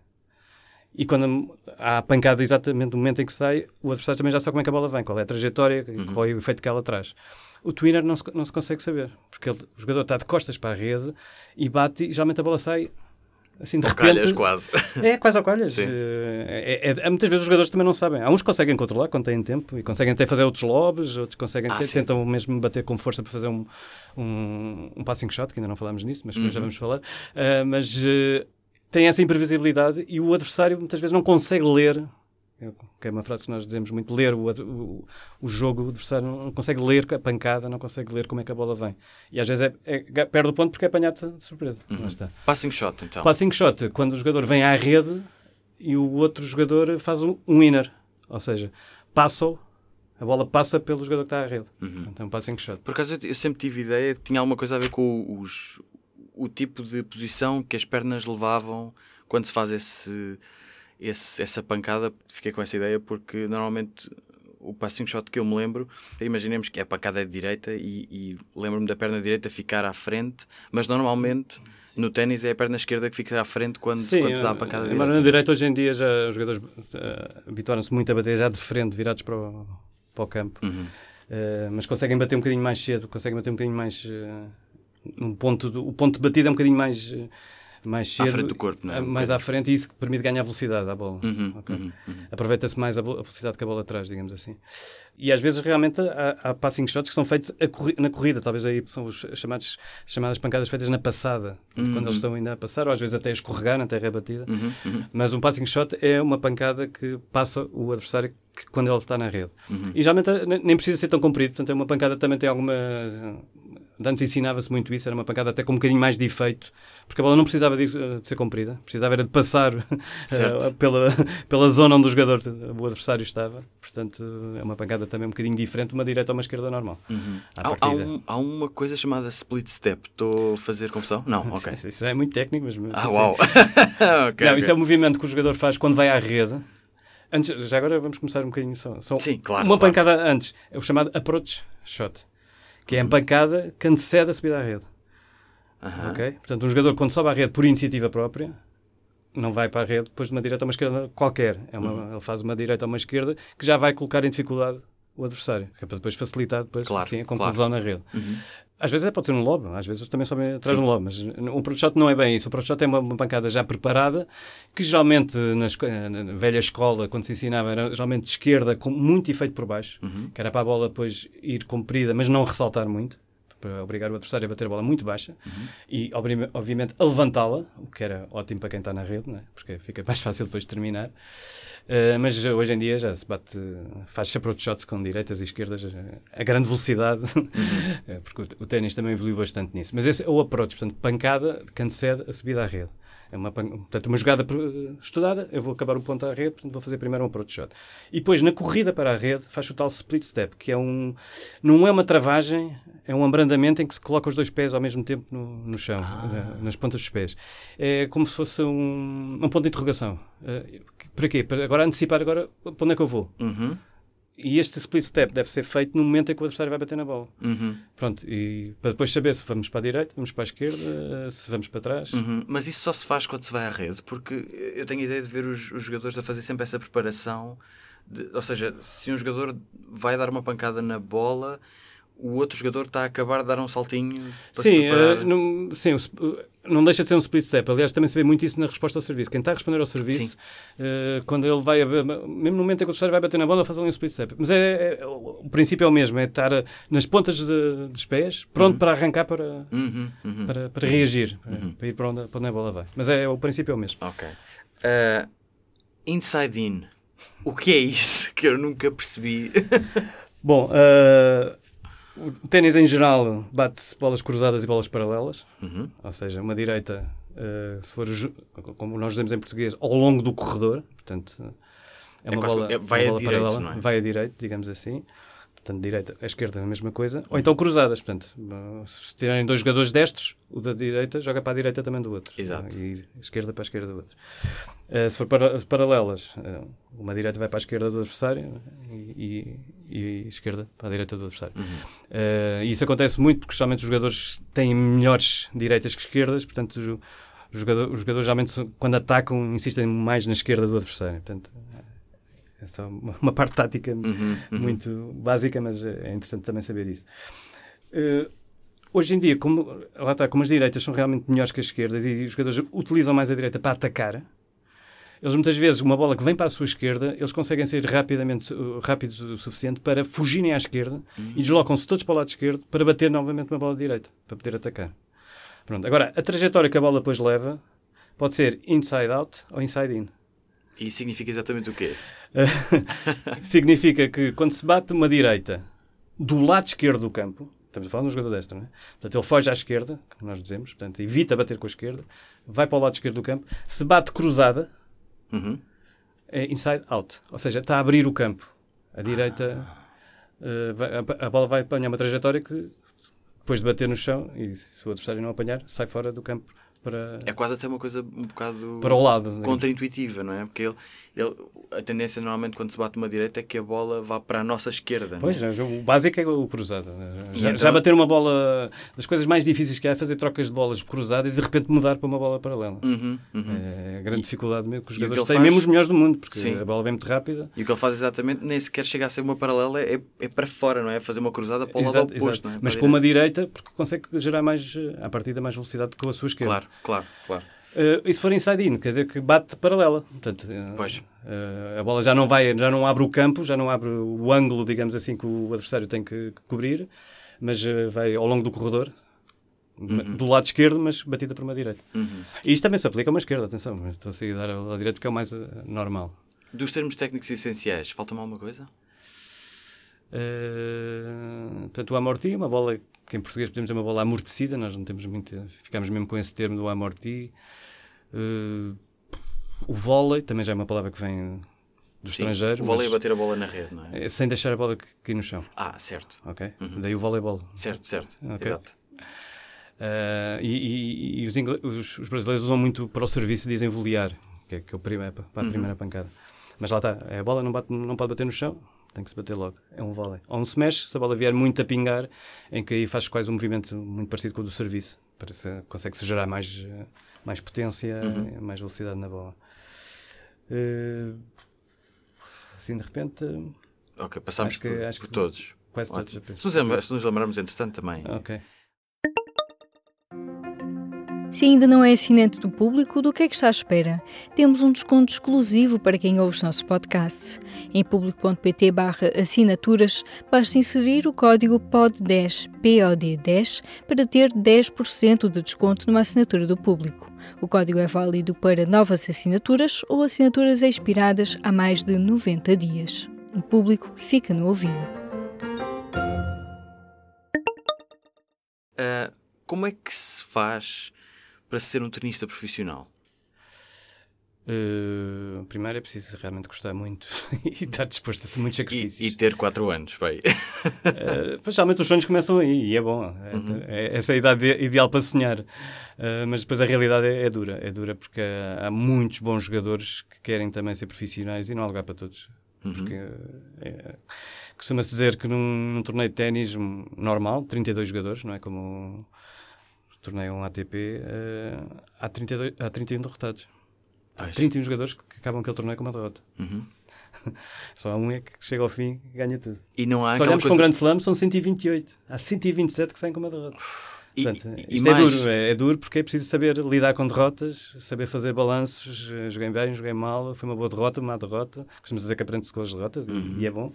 E quando há a pancada exatamente no momento em que sai, o adversário também já sabe como é que a bola vem, qual é a trajetória, qual é o efeito que ela traz. O twinner não se, não se consegue saber, porque ele- o jogador está de costas para a rede e bate e geralmente a bola sai assim de repente. calhas, quase. É, quase ao calhas. Eh, É, é- muitas vezes os jogadores também não sabem. Há uns que conseguem controlar quando têm tempo e conseguem até fazer outros lobes, outros conseguem Ah, ter- tentam mesmo bater com força para fazer um, um, um passing shot, que ainda não falámos nisso, mas Uhum. já vamos falar. Ah, mas eh, tem essa imprevisibilidade e o adversário muitas vezes não consegue ler. Que é uma frase que nós dizemos muito: ler o, o, o jogo, o adversário não consegue ler a pancada, não consegue ler como é que a bola vem. E às vezes é, é- perde o ponto porque é apanhado de surpresa. Uhum. Está. Passing shot, então. Passing shot, quando o jogador vem à rede e o outro jogador faz um, um winner. Ou seja, passa a bola passa pelo jogador que está à rede. Uhum. Então, passing shot. Por acaso eu, eu sempre tive ideia que tinha alguma coisa a ver com os, o tipo de posição que as pernas levavam quando se faz esse, esse- essa pancada. Fiquei com essa ideia porque normalmente o passing shot que eu me lembro, imaginemos que a pancada é de direita e, e lembro-me da perna direita ficar à frente, mas normalmente no ténis é a perna esquerda que fica à frente quando, quando se dá a pancada eh, embora direita. na direita hoje em dia já os jogadores eh, habituaram-se muito a bater já de frente, virados para o, para o campo. Uhum. Eh, mas conseguem bater um bocadinho mais cedo, conseguem bater um bocadinho mais. eh, um ponto de- o ponto de batida é um bocadinho mais. Mais À cedo, frente do corpo, não é? Um mais à frente, e isso permite ganhar velocidade à bola. Uhum, Ok? uhum, uhum. Aproveita-se mais a, velocidade que a bola traz, digamos assim. E às vezes realmente há, há passing shots que são feitos corri- na corrida, talvez aí são os chamados, chamadas pancadas feitas na passada, quando eles estão ainda a passar, ou às vezes até a escorregar na terra batida. Uhum, uhum. Mas um passing shot é uma pancada que passa o adversário quando ele está na rede. Uhum. E geralmente nem precisa ser tão comprido, portanto é uma pancada que também tem alguma. Antes ensinava-se muito isso, era uma pancada até com um bocadinho mais de efeito, porque a bola não precisava de, eh, de ser comprida, precisava era de passar eh, pela, pela zona onde o jogador, o adversário estava. Portanto, é uma pancada também um bocadinho diferente, uma direita ou uma esquerda normal. Uhum. Há, há um- há uma coisa chamada split step. Estou a fazer confusão? Não, ok. Isso, isso já é muito técnico, mas. mas Ah, uau! Ok, não, ok. isso é um movimento que o jogador faz quando vai à rede. Antes, já agora vamos começar um bocadinho só. só Sim, claro, Uma claro. pancada antes. É o chamado approach shot. Que é a pancada que antecede a subida à rede. Aham. ok? Portanto, um jogador quando sobe à rede por iniciativa própria, não vai para a rede depois de uma direita ou uma esquerda qualquer. É uma, Uhum. Ele faz uma direita ou uma esquerda que já vai colocar em dificuldade o adversário. Que é para depois facilitar depois, Claro, a claro. conclusão na rede. Uhum. Às vezes pode ser um lob, às vezes também sobe atrás de um lob, mas um proto-shot não é bem isso. O proto-shot é uma, uma, pancada já preparada, que geralmente na, na, velha escola, quando se ensinava, era geralmente de esquerda, com muito efeito por baixo, uhum. que era para a bola depois ir comprida, mas não ressaltar muito para obrigar o adversário a bater a bola muito baixa uhum. e, obviamente, a levantá-la, o que era ótimo para quem está na rede, é? porque fica mais fácil depois de terminar. Uh, mas hoje em dia já se bate, faz-se approach shots com direitas e esquerdas a grande velocidade. Eh, porque o, o ténis também evoluiu bastante nisso. Mas esse é o approach, portanto, pancada que antecede a subida à rede. É uma, portanto, uma jogada estudada, eu vou acabar o ponto à rede, portanto vou fazer primeiro um approach shot. E depois, na corrida para a rede, faz o tal split step, que é um... Não é uma travagem, é um abrandamento em que se coloca os dois pés ao mesmo tempo no, no chão, ah. nas pontas dos pés. É como se fosse um, um ponto de interrogação. Uh, para quê? Para agora antecipar agora para onde é que eu vou. Uhum. E este split step deve ser feito no momento em que o adversário vai bater na bola. Uhum. Pronto, e para depois saber se vamos para a direita, vamos para a esquerda, se vamos para trás. Uhum. Mas isso só se faz quando se vai à rede, porque eu tenho a ideia de ver os, os jogadores a fazer sempre essa preparação. De, ou seja, se um jogador vai dar uma pancada na bola, o outro jogador está a acabar de dar um saltinho para sim. Uh, não, sim, não deixa de ser um split step. Aliás, também se vê muito isso na resposta ao serviço. Quem está a responder ao serviço, uh, quando ele vai, mesmo no momento em que o adversário vai bater na bola, faz ali um split step. Mas é, é, o princípio é o mesmo, é estar nas pontas de, dos pés, pronto uhum. para arrancar para, uhum, uhum. para, para, reagir, para, uhum. para, ir para onde, para onde a bola vai. Mas é, o princípio é o mesmo. Ok. Uh, inside in. O que é isso que eu nunca percebi? Bom, uh, o ténis em geral bate-se bolas cruzadas e bolas paralelas, uhum. ou seja, uma direita, uh, se for, como nós dizemos em português, ao longo do corredor, portanto, é, é uma bola, é, vai uma bola direito, paralela, é? vai a direita, digamos assim. Portanto, direita, a esquerda a mesma coisa. Ou então cruzadas. Portanto, se tirarem dois jogadores destros, o da direita joga para a direita também do outro. Exato. E esquerda para a esquerda do outro. Uh, se for para, paralelas, uh, uma direita vai para a esquerda do adversário e, e, e esquerda para a direita do adversário. Uhum. Uh, e isso acontece muito porque, geralmente, os jogadores têm melhores direitas que esquerdas. Portanto, os, jogadores, os jogadores geralmente, quando atacam, insistem mais na esquerda do adversário. Portanto, é só uma parte tática uhum, uhum. muito básica, mas é interessante também saber isso. Uh, hoje em dia, como, lá está, como as direitas são realmente melhores que as esquerdas e os jogadores utilizam mais a direita para atacar, eles muitas vezes, uma bola que vem para a sua esquerda, eles conseguem ser rapidamente uh, rápidos o suficiente para fugirem à esquerda uhum. e deslocam-se todos para o lado esquerdo para bater novamente uma bola direita, para poder atacar. Pronto. Agora, a trajetória que a bola depois leva pode ser inside out ou inside in. E isso significa exatamente o quê? significa que quando se bate uma direita do lado esquerdo do campo, estamos a falar de um jogador destro, não é? Portanto, ele foge à esquerda, como nós dizemos, portanto, evita bater com a esquerda, vai para o lado esquerdo do campo, se bate cruzada, uhum. é inside out, ou seja, está a abrir o campo. A direita, uh, vai, a, a, bola vai apanhar uma trajetória que, depois de bater no chão, e se o adversário não apanhar, sai fora do campo para... É quase até uma coisa um bocado para o lado, contra-intuitiva, não é? Porque ele, ele, a tendência normalmente quando se bate uma direita é que a bola vá para a nossa esquerda. Pois, é? o básico é o cruzado. Já, então... já, bater uma bola, das coisas mais difíceis que é fazer trocas de bolas cruzadas e de repente mudar para uma bola paralela. Uhum, uhum. É a grande e, dificuldade mesmo que os jogadores que têm, faz... mesmo os melhores do mundo, porque Sim. a bola vem muito rápida. E o que ele faz exatamente nem sequer chega a ser uma paralela, é, é para fora, não é? Fazer uma cruzada para o exato, lado oposto. É? Mas com uma direita, porque consegue gerar mais, à partida, mais velocidade que com a sua esquerda. Claro, claro, claro. Uh, e se for inside-in, quer dizer que bate paralela. Portanto, uh, pois. Uh, a bola já não vai, já não abre o campo, já não abre o ângulo, digamos assim, que o adversário tem que, que cobrir, mas vai ao longo do corredor, uhum. do lado esquerdo, mas batida por uma direita. Uhum. E isto também se aplica a uma esquerda, atenção, mas estou a seguir dar a, a direita porque é o mais normal. Dos termos técnicos essenciais, falta-me alguma coisa? Uh, portanto, o amorti, uma bola que em português podemos dizer uma bola amortecida, nós não temos muito, ficamos mesmo com esse termo do amorti. Uh, o vôlei também já é uma palavra que vem do Sim, estrangeiro. O vôlei é bater a bola na rede, não é? é? Sem deixar a bola cair no chão. Ah, certo. Ok? Uhum. Daí o voleibol. Certo, certo. Okay. Exato. Uh, e, e, e os, os, os, brasileiros usam muito para o serviço dizem volear, que é, que é o primeiro, para a uhum. primeira pancada. Mas lá está, é a bola não, bate, não pode bater no chão, tem que se bater logo. É um vôlei. Ou um smash, se a bola vier muito a pingar, em que aí faz quase um movimento muito parecido com o do serviço. Consegue-se gerar mais, mais potência, uhum. mais velocidade na bola. Uh, assim, de repente. Ok, passamos que, por, por que, todos. Quase todos. Se nos, lembrarmos, entretanto, também. Ok. Se ainda não é assinante do público, do que é que está à espera? Temos um desconto exclusivo para quem ouve os nossos podcasts. Em público.pt assinaturas, basta inserir o código POD10, POD10, para ter 10% de desconto numa assinatura do público. O código é válido para novas assinaturas ou assinaturas expiradas há mais de 90 dias. O público fica no ouvido. Uh, como é que se faz para ser um tenista profissional? Uh, primeiro é preciso realmente gostar muito e estar disposto a fazer muitos sacrifícios. E, e ter 4 anos, bem. uh, pois, realmente os sonhos começam aí e é bom. É, uhum. é, essa é a idade ideal para sonhar. Uh, mas depois a realidade é, é, dura. É dura porque há, há, muitos bons jogadores que querem também ser profissionais e não há lugar para todos. Uhum. Porque é, costuma-se dizer que num, num torneio de ténis normal, 32 jogadores, não é como torneio um ATP, uh, há, 32, há 31 derrotados. Há 31 jogadores que acabam aquele torneio com uma derrota. Uhum. Só há um é que chega ao fim e ganha tudo. E não há Se olharmos coisa... para um grande slam, são 128. Há 127 que saem com uma derrota. E, Portanto, e, isto e é mais... duro, é, é, duro porque é preciso saber lidar com derrotas, saber fazer balanços, eh, joguei bem, joguei mal, foi uma boa derrota, uma má derrota. Costumamos dizer que aprende-se com as derrotas uhum. e, é bom.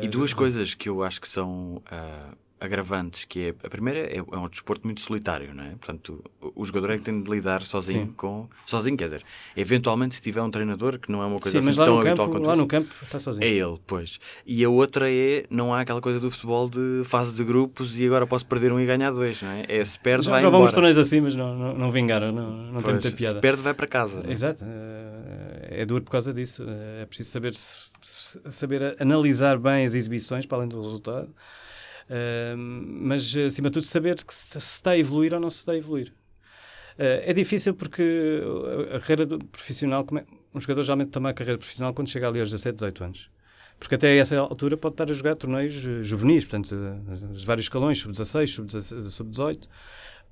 E duas uh, coisas que eu acho que são uh, agravantes, que é a primeira é, é um desporto muito solitário, não é? Portanto, o, o jogador é que tem de lidar sozinho Sim. com sozinho, quer dizer, eventualmente se tiver um treinador que não é uma coisa Sim, assim tão habitual quanto lá no campo está sozinho. É ele, pois. E a outra é não há aquela coisa do futebol de fase de grupos e agora posso perder um e ganhar dois, não é? É se perde já, vai já embora. vamos torneios assim, mas não, não, não vingaram, não, não pois, tem muita piada. Se perde vai para casa. É? Exato. É, é duro por causa disso. É preciso saber saber analisar bem as exibições para além do resultado mas, acima de tudo, saber que se, está a evoluir ou não se está a evoluir. Uh, é difícil porque a carreira profissional, é, um jogador geralmente toma a carreira profissional quando chega ali aos 17, 18 anos. Porque até essa altura pode estar a jogar torneios eh, juvenis, portanto, uh, vários escalões, sub-16, sub-18.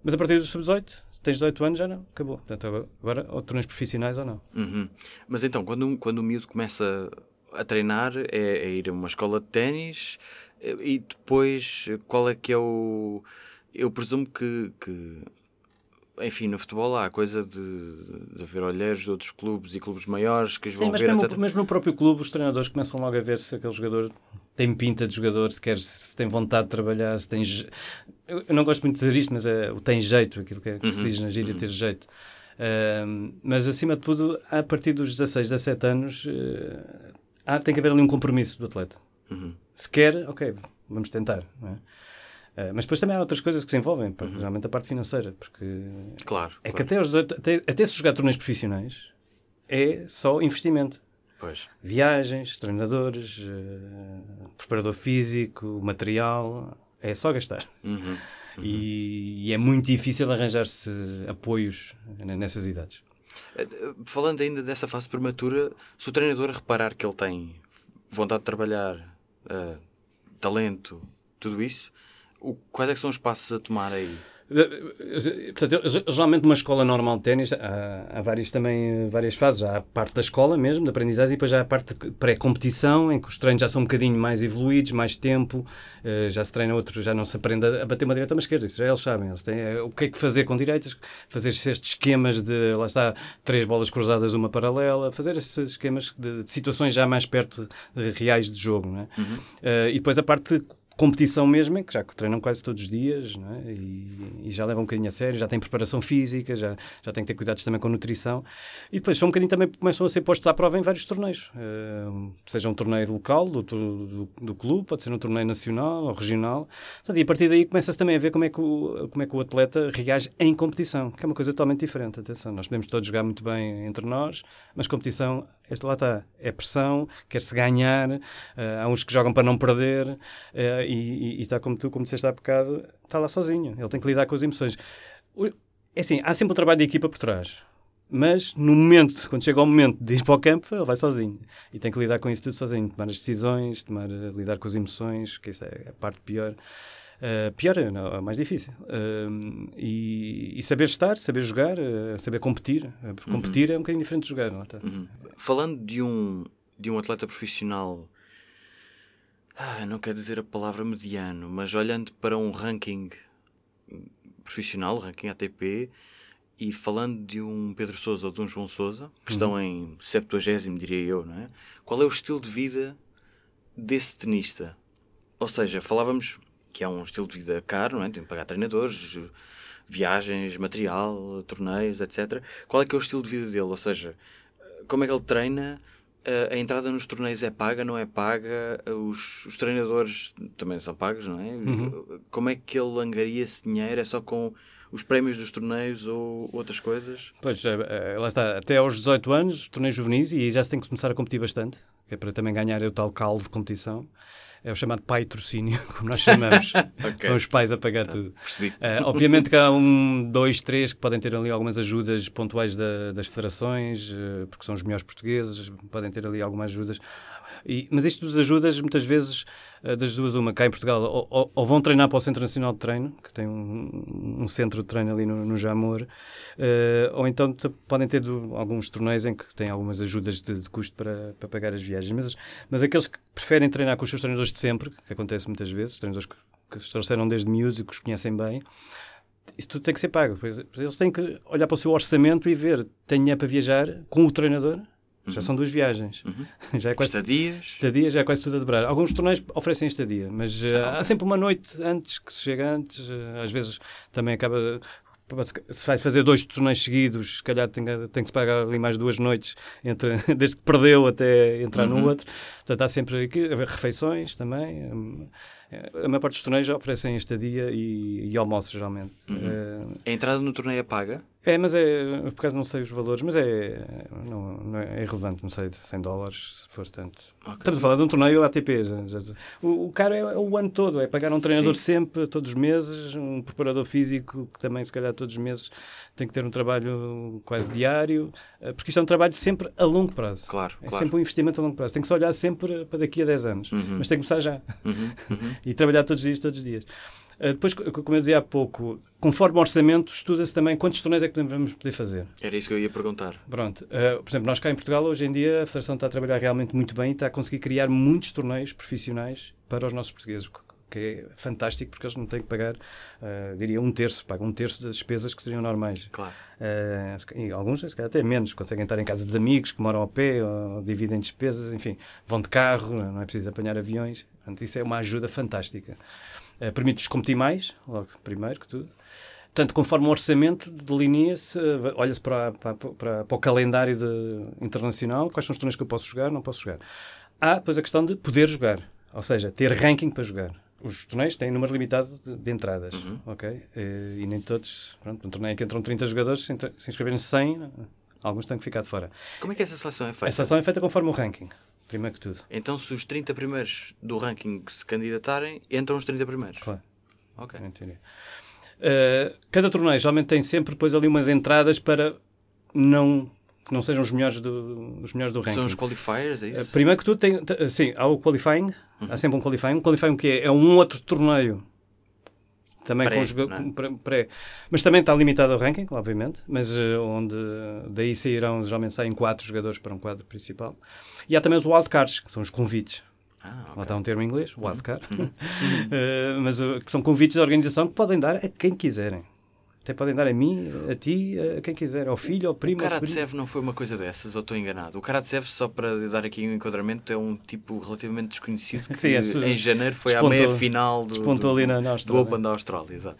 Mas a partir do sub-18, tens 18 anos, já não, acabou. Portanto, agora, ou torneios profissionais ou não. Uhum. Mas então, quando, quando o miúdo começa a treinar, é, é ir a uma escola de ténis, e depois, qual é que é o. Eu presumo que, que enfim, no futebol há a coisa de, de haver olheiros de outros clubes e clubes maiores que Sim, vão ver, mesmo, etc. Mas no próprio clube, os treinadores começam logo a ver se aquele jogador tem pinta de jogador, se, quer, se tem vontade de trabalhar, se tem. Eu, eu não gosto muito de dizer isto, mas é o tem jeito, aquilo que, é, que uhum, se diz na gíria, uhum. ter jeito. Uh, mas acima de tudo, a partir dos 16, 17 anos, uh, há, tem que haver ali um compromisso do atleta. Uhum se quer, ok, vamos tentar. Uh, mas depois também há outras coisas que se envolvem, uhum. geralmente a parte financeira, porque claro, é claro. que até, os, até, até se jogar torneios profissionais é só investimento. Pois. Viagens, treinadores, uh, preparador físico, material, é só gastar. Uhum. Uhum. E, e, é muito difícil arranjar-se apoios nessas idades. Eh, falando ainda dessa fase prematura, se o treinador reparar que ele tem vontade de trabalhar, uh, talento, tudo isso, o, quais é são os passos a tomar aí? Portanto, geralmente numa escola normal de ténis há, há várias, também, várias fases. Há a parte da escola mesmo, da aprendizagem, e depois já há a parte pré-competição, em que os treinos já são um bocadinho mais evoluídos, mais tempo, uh, já se treina outro, já não se aprende a bater uma direita uma esquerda, isso já eles sabem. Eles têm uh, o que é que fazer com direitas, fazer estes esquemas de, lá está, três bolas cruzadas, uma paralela, fazer esses esquemas de, de situações já mais perto de reais de jogo. Não é? Uhum. Uh, e depois a parte competição mesmo, é que já treinam quase todos os dias é? e, e, já levam um bocadinho a sério, já têm preparação física, já, já têm que ter cuidados também com a nutrição. E depois são um bocadinho também começam a ser postos à prova em vários torneios, uh, seja um torneio local do, do, do, clube, pode ser um torneio nacional ou regional. Portanto, e a partir daí começa-se também a ver como é, que o, como é que o atleta reage em competição, que é uma coisa totalmente diferente, atenção, nós podemos todos jogar muito bem entre nós, mas competição este lá está, é pressão, quer-se ganhar, uh, há uns que jogam para não perder uh, e, e, e, está como tu, como disseste há bocado, está lá sozinho, ele tem que lidar com as emoções. É assim, há sempre um trabalho de equipa por trás, mas no momento, quando chega o momento de ir para o campo, ele vai sozinho e tem que lidar com isso tudo sozinho, tomar as decisões, tomar, lidar com as emoções, que isso é a parte pior. Uh, pior, não, é mais difícil. Uh, e, e, saber estar, saber jogar, uh, saber competir. Uhum. competir uhum. é um bocadinho diferente de jogar. Não é? uhum. Falando de um, de um atleta profissional, ah, não quero dizer a palavra mediano, mas olhando para um ranking profissional, ranking ATP, e falando de um Pedro Sousa ou de um João Sousa, que estão em 70, diria eu, não é? Qual é o estilo de vida desse tenista? Ou seja, falávamos que é um estilo de vida caro, não é? Tem que pagar treinadores, viagens, material, torneios, etc. Qual é que é o estilo de vida dele? Ou seja, como é que ele treina? A entrada nos torneios é paga, não é paga? Os, os treinadores também são pagos, não é? Uhum. Como é que ele angaria esse dinheiro? É só com os prémios dos torneios ou outras coisas? Pois, é, é, lá está. Até aos 18 anos, torneios juvenis, e já se tem que começar a competir bastante, que é para também ganhar o tal caldo de competição é o chamado pai-trocínio, como nós chamamos. okay. São os pais a pagar tá, tudo. Percebi. Uh, obviamente que há um, dois, três que podem ter ali algumas ajudas pontuais da, das federações, uh, porque são os melhores portugueses, podem ter ali algumas ajudas. E, mas isto dos ajudas, muitas vezes, uh, das duas, uma, cá em Portugal, ou, ou, vão treinar para o Centro Nacional de Treino, que tem um, um centro de treino ali no, no Jamor, ou então podem ter do, alguns torneios em que têm algumas ajudas de, de custo para, para pagar as viagens. Mas, mas aqueles que preferem treinar com os seus treinadores de sempre, que acontece muitas vezes, treinadores que, que se trouxeram desde miúdos e que os conhecem bem, isso tudo tem que ser pago. Eles têm que olhar para o seu orçamento e ver, tenho dinheiro para viajar com o treinador, já uhum. são duas viagens. Uhum. Já é quase, estadias. Estadias já é quase tudo a dobrar. Alguns torneios oferecem estadia, mas uh, há sempre uma noite antes que se chega antes. Uh, às vezes também acaba se vai fazer dois torneios seguidos, se calhar tem, tem que se pagar ali mais duas noites entre, desde que perdeu até entrar uhum. no outro. Portanto, há sempre aqui, refeições também. A maior parte dos torneios oferecem estadia e, e almoço, geralmente. Uh, a entrada no torneio é paga? É, mas é, por acaso não sei os valores, mas é, não, não é, é irrelevante, não sei, 100 dólares, se for tanto. Okay. Estamos a falar de um torneio ATP. Já, já, o, o caro é, é, o ano todo, é pagar um treinador Sim. sempre, todos os meses, um preparador físico que também, se calhar, todos os meses tem que ter um trabalho quase diário, eh, porque isto é um trabalho sempre a longo prazo. Claro, é claro. sempre um investimento a longo prazo. Tem que se olhar sempre para daqui a 10 anos, uhum. mas tem que começar já. Uhum. Uhum. e trabalhar todos os dias, todos os dias. Uh, depois, como eu dizia há pouco, conforme o orçamento, estuda-se também quantos torneios é que vamos poder fazer. Era isso que eu ia perguntar. Pronto. Uh, por exemplo, nós cá em Portugal, hoje em dia, a Federação está a trabalhar realmente muito bem e está a conseguir criar muitos torneios profissionais para os nossos portugueses, que é fantástico porque eles não têm que pagar, uh, diria, um terço, pagam um terço das despesas que seriam normais. Claro. Uh, e alguns, se calhar, até menos, conseguem estar em casa de amigos que moram ao pé, ou dividem despesas, enfim, vão de carro, não é preciso apanhar aviões. Portanto, isso é uma ajuda fantástica. Uh, Permite-nos competir mais, logo, primeiro que tudo. Portanto, conforme o orçamento, delinea-se, olha-se para, para, para, para, o calendário de, internacional, quais são os torneios que eu posso jogar, não posso jogar. Há, depois, a questão de poder jogar, ou seja, ter ranking para jogar os torneios têm número limitado de, de entradas, uhum. ok? E, eh, e, nem todos, pronto, um torneio que entram 30 jogadores, se, se inscreverem 100, alguns têm que ficar de fora. Como é que essa seleção é feita? A seleção é feita conforme o ranking, primeiro que tudo. Então, se os 30 primeiros do ranking se candidatarem, entram os 30 primeiros? Claro. Ok. Uh, cada torneio geralmente tem sempre depois ali umas entradas para não que não sejam os melhores do, os melhores do ranking. São os qualifiers, é isso? Uh, primeiro que tudo, tem, sim, há o qualifying, uhum. há sempre um qualifying. Um qualifying que é, é um outro torneio também pré, jogadores pré, mas também está limitado ao ranking, obviamente, mas uh, onde daí sairão, geralmente saem quatro jogadores para um quadro principal. E há também os wildcards, que são os convites. Ah, okay. Lá está um termo em inglês, wildcard, uhum. uh, mas uh, que são convites da organização que podem dar a quem quiserem. Até podem dar a mim, a ti, a quem quiser, ao filho, ao primo. O Karatsev não foi uma coisa dessas, ou estou enganado? O Karatsev, só para dar aqui um enquadramento, é um tipo relativamente desconhecido que Sim, é, em janeiro foi à meia final do, do, ali na, na do Open da Austrália. Exato.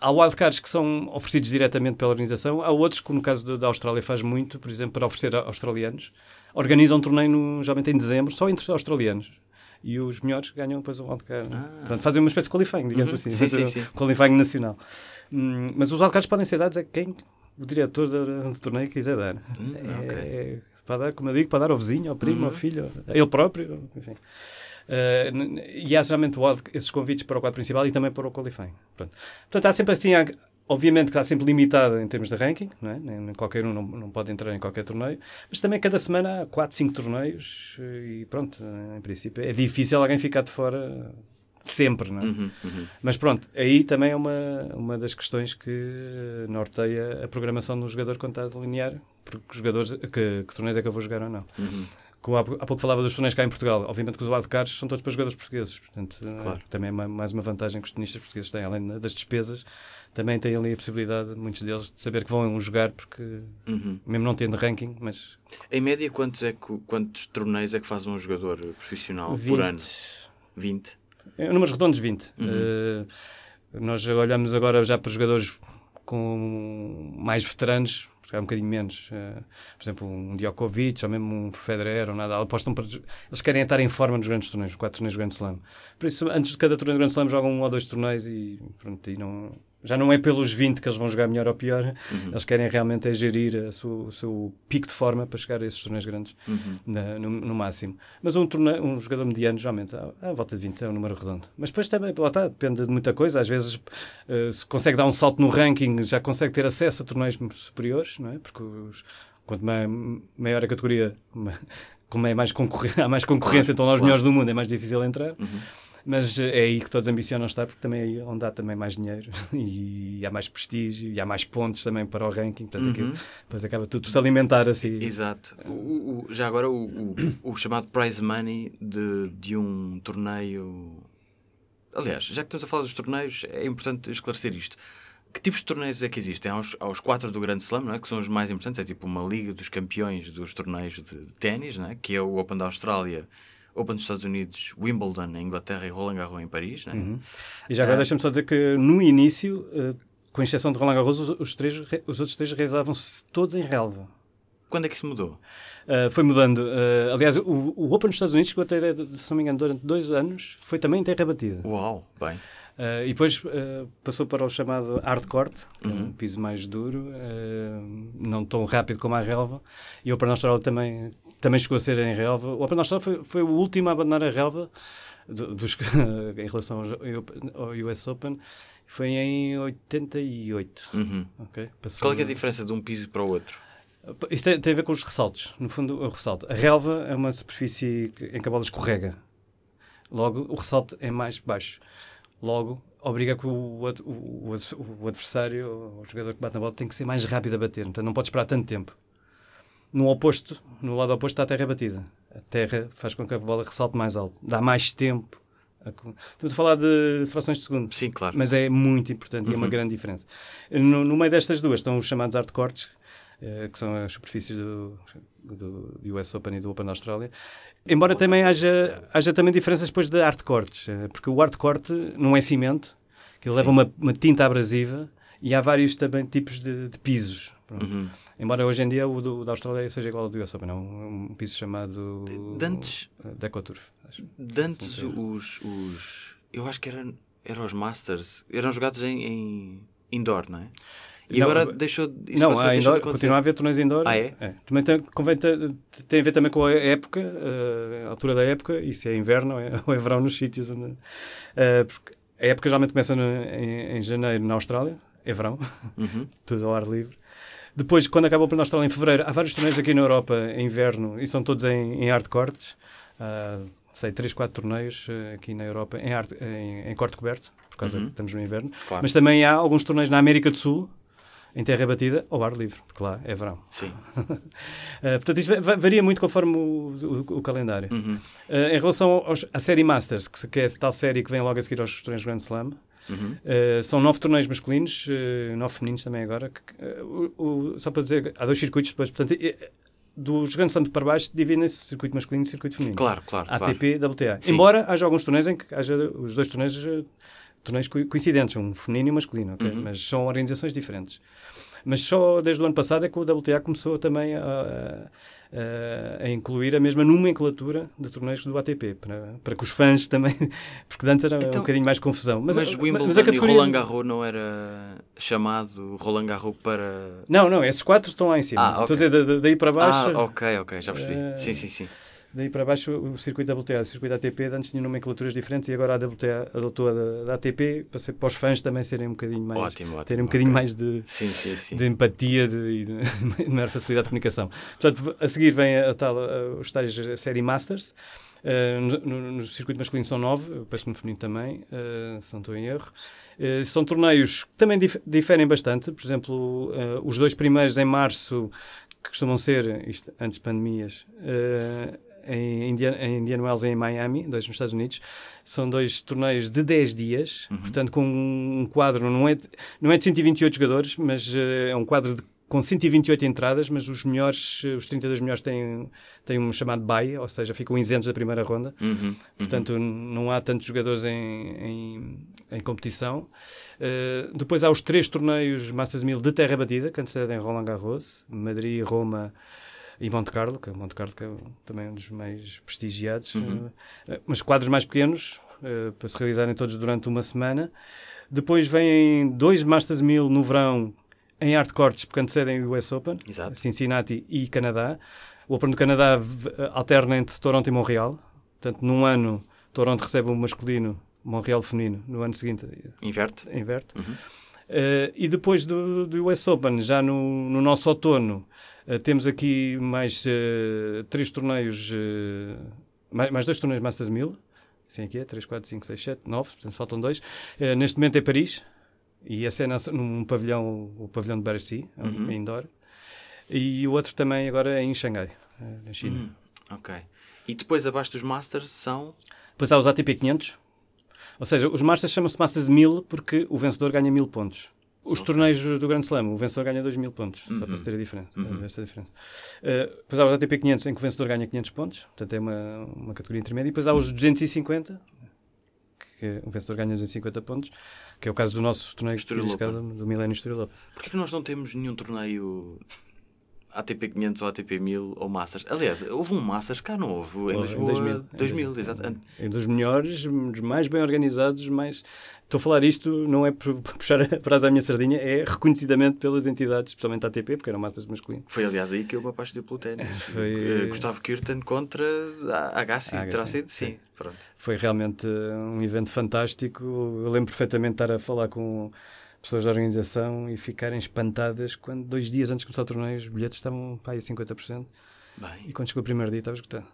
Há wildcards que são oferecidos diretamente pela organização, há outros que, no caso da Austrália, faz muito, por exemplo, para oferecer a australianos. Organizam um torneio, no, geralmente em dezembro, só entre australianos e os melhores ganham depois o wildcard. Ah. Portanto, fazem uma espécie de qualifying, digamos uhum. assim. Sim, sim, sim. Qualifying nacional. Hum, mas os wildcards podem ser dados a quem o diretor do, torneio quiser dar. Hum, é, okay. é, para dar, como eu digo, para dar ao vizinho, ao primo, uhum. ao filho, a ele próprio, enfim. Uh, e há geralmente esses convites para o quadro principal e também para o qualifying. Pronto. Portanto, há sempre assim, há, Obviamente que está sempre limitado em termos de ranking, não é? Nem, qualquer um não, não, pode entrar em qualquer torneio, mas também cada semana há 4, 5 torneios e pronto, em princípio é difícil alguém ficar de fora sempre, não é? Uhum, uhum. Mas pronto, aí também é uma, uma das questões que norteia a programação do jogador quando está a delinear porque os jogadores, que, que torneios é que eu vou jogar ou não. Uhum. Como há, pouco falava dos torneios cá em Portugal, obviamente que os wildcards são todos para jogadores portugueses. Portanto, Claro. também é ma- mais uma vantagem que os tenistas portugueses têm, além das despesas, também têm ali a possibilidade, muitos deles, de saber que vão jogar, porque Uhum. mesmo não tendo ranking, mas Em média, quantos, é que, quantos torneios é que faz um jogador profissional por ano? 20? É, números redondos 20. Uhum. Eh, nós olhamos agora já para jogadores com mais veteranos, se calhar um bocadinho menos. Eh, por exemplo, um Djokovic ou mesmo um Federer ou nada. Apostam para, eles querem estar em forma nos grandes torneios, os quatro torneios Grand Slam. Por isso, antes de cada torneio Grand Slam, jogam um ou dois torneios e pronto, e não, já não é pelos 20 que eles vão jogar melhor ou pior. Uhum. Eles querem realmente é gerir a sua- o seu pico de forma para chegar a esses torneios grandes Uhum. na- no, no máximo. Mas um, torneio, um jogador mediano, geralmente, à, à volta de 20 é um número redondo. Mas depois também, lá está, depende de muita coisa. Às vezes, eh, se consegue dar um salto no ranking, já consegue ter acesso a torneios superiores, não é? Porque os- quanto mai- maior a categoria, como é mais concorrência, há mais concorrência, então nós claro. melhores do mundo, é mais difícil entrar. Uhum. Mas eh, é aí que todos ambicionam estar, porque também é aí onde há também mais dinheiro e há mais prestígio e há mais pontos também para o ranking. Portanto, aquilo, Uhum. depois acaba tudo por se alimentar assim. Exato. O- o- já agora, o, o, chamado prize money de, de um torneio. Aliás, já que estamos a falar dos torneios, é importante esclarecer isto. Que tipos de torneios é que existem? Há os, há os quatro do Grande Slam, não é? que são os mais importantes. É tipo uma liga dos campeões dos torneios de, de ténis, é? que é o Open da Austrália, Open dos Estados Unidos, Wimbledon em Inglaterra e Roland Garros em Paris. Não é? Uhum. E já agora Ah. deixa-me só dizer que no início, eh, com exceção de Roland Garros, os, os três, os outros três realizavam-se todos em relva. Quando é que isso mudou? Uh, foi mudando. Uh, aliás, o, o Open nos Estados Unidos, que eu até, se não me engano, durante dois anos, foi também em terra batida. Uau, bem. Uh, e depois passou para o chamado hardcourt, que é Uhum. um piso mais duro, não tão rápido como a relva. E o Open Austrália também, também chegou a ser em relva. O Open Austrália foi, foi o último a abandonar a relva do- dos, em relação ao, US Open. Foi em 88. Uhum. ok? Passou- Qual é, é a diferença de um piso para o outro? isto tem, tem a ver com os ressaltos. No fundo, o ressalto. A relva é uma superfície em que a bola escorrega. Logo, o ressalto é mais baixo. Logo, obriga que o, o, o- o adversário, o jogador que bate na bola, tem que ser mais rápido a bater. Então não pode esperar tanto tempo. No oposto, no lado oposto está a terra batida. A terra faz com que a bola ressalte mais alto. Dá mais tempo. a Estamos a falar de frações de segundo. Sim, claro. Mas é muito importante e é uma grande diferença. No, no meio destas duas estão os chamados hardcourts, eh, que são as superfícies do, do US Open e do Open da Austrália. Embora também haja, haja também diferenças depois de hardcourts, eh, porque o hardcourt não é cimento, que leva uma, uma tinta abrasiva e há vários também tipos de, de pisos. Uhum. Embora hoje em dia o do, da Austrália seja igual ao do US Open, é um, um piso chamado De antes- eh, Decoturf. acho. De antes, os, os. Eu acho que eram, eram os Masters. Eram jogados em, em indoor, não é? E Não, agora b- deixou. Isso não, há indoor, continua a haver torneios indoor. Ah, é? Também tem, convém tem a ver também com a época, eh, a altura da época, e se é inverno ou é, ou é verão nos sítios. Onde, eh, porque a época geralmente começa no- em, em janeiro na Austrália, é verão, Uhum. tudo ao ar livre. Depois, quando acaba o da Austrália em fevereiro, há vários torneios aqui na Europa em inverno e são todos em, em hardcourts. Ah, sei, 3, 4 torneios eh, aqui na Europa em, hard, em, em corte coberto, por causa Uhum. que estamos no inverno. Claro. Mas também há alguns torneios na América do Sul, em terra batida, ao ar livre, porque lá é verão. Sim. Uh, portanto, isto va- va- varia muito conforme o, o- o calendário. Uhum. Uh, em relação aos- à série Masters, que, que é a tal série que vem logo a seguir aos torneios Grand Slam, Uhum. uh, são nove torneios masculinos, uh, nove femininos também agora. que- uh, o- o- só para dizer, há dois circuitos depois, portanto, dos Grand Slam para baixo dividem-se circuito masculino e circuito feminino. Claro, claro. claro. ATP, WTA. Sim. Embora haja alguns torneios em que haja os dois torneios, torneios co- coincidentes, um feminino e um masculino, ok? Uhum. mas são organizações diferentes. Mas só desde o ano passado é que o WTA começou também a, a- a incluir a mesma nomenclatura de torneios do ATP, para, para que os fãs também, porque antes era Então, um bocadinho mais confusão. Mas, Mas, Wimbledon mas a e categoria- Roland Garros não era chamado Roland Garros para. Não, não, esses quatro estão lá em cima. Ah, Estou ok. a dizer, da- da- daí para baixo. Ah, ok, ok, já percebi. Eh, Sim, sim, sim. Daí para baixo o circuito WTA, o circuito ATP, de antes tinha nomenclaturas diferentes e agora a WTA adotou a da, da ATP para, ser, para os fãs também serem um bocadinho mais. Ótimo, ótimo. terem um bocadinho ok. mais de, Sim, sim, sim. de empatia de, e de, de maior facilidade de comunicação. Portanto, a seguir vem a, tal, a, os tais a série Masters. Uh, no, no- no circuito masculino são nove, penso que no feminino também, uh, se não estou em erro. Uh, são torneios que também dif- diferem bastante. Por exemplo, uh, os dois primeiros em março, que costumam ser, isto, antes de pandemias, em Indiana, em Indiana Wells e em Miami, dois nos Estados Unidos. São dois torneios de 10 dias, uhum. portanto, com um quadro, não é, não é de 128 jogadores, mas uh, é um quadro de com 128 entradas, mas os melhores, os 32 melhores têm, têm um chamado bye, ou seja, ficam isentos da primeira ronda. Uhum, uhum. Portanto, não há tantos jogadores em, em, em competição. Uh, depois há os três torneios Masters 1000 de terra batida, que antecedem Roland Garros, Madrid, Roma e Monte Carlo, que é Monte Carlo que é também um dos mais prestigiados, uhum. uh, mas quadros mais pequenos, uh, para se realizarem todos durante uma semana. Depois vêm dois Masters 1000 no verão, em hardcourts, porque antecedem o US Open, Exato. Cincinnati e Canadá. O Open do Canadá alterna entre Toronto e Montreal. Portanto, num ano, Toronto recebe o masculino, Montreal feminino. No ano seguinte... Inverte. Inverte. Uhum. Uh, e depois do, do US Open, já no, no nosso outono, temos aqui mais uh, três torneios, mais, mais, dois torneios Masters 1000. Sim, aqui é 3, 4, 5, 6, 7, 9, portanto faltam dois. neste momento é Paris, e esse é num pavilhão, o pavilhão de Bercy, uhum. indoor. E o outro também agora é em Xangai, eh, na China. Uhum. Ok. E depois abaixo dos Masters são? Depois há os ATP 500. Ou seja, os Masters chamam-se Masters 1000 porque o vencedor ganha 1000 pontos. Os torneios do Grand Slam, o vencedor ganha 2 mil pontos, uhum. só para se ter a diferença. Uhum. Esta diferença. Uh, depois há os ATP 500 em que o vencedor ganha 500 pontos, portanto é uma, uma categoria intermédia. E depois há os 250, que o vencedor ganha 250 pontos, que é o caso do nosso torneio do Milênio Estoril Porquê que nós não temos nenhum torneio ATP 500 ou ATP 1000 ou Masters. Aliás, houve um Masters cá, não houve? Em, Lisboa, em 2000. 2000, exato. Um dos melhores, dos mais bem organizados, mais... Estou a falar isto, não é por puxar a frase à minha sardinha, é reconhecidamente pelas entidades, especialmente a ATP, porque era um Masters masculino. Foi, aliás, aí que eu me apaixonei pelo ténis. Foi... Eh, Gustavo Kirten contra a Agassi, terá sido? Sim, sim, pronto. Foi realmente um evento fantástico. Eu lembro perfeitamente de estar a falar com pessoas da organização e ficarem espantadas quando dois dias antes de começar o torneio os bilhetes estavam pá, a 50%. Bem. E quando chegou o primeiro dia estava esgotado.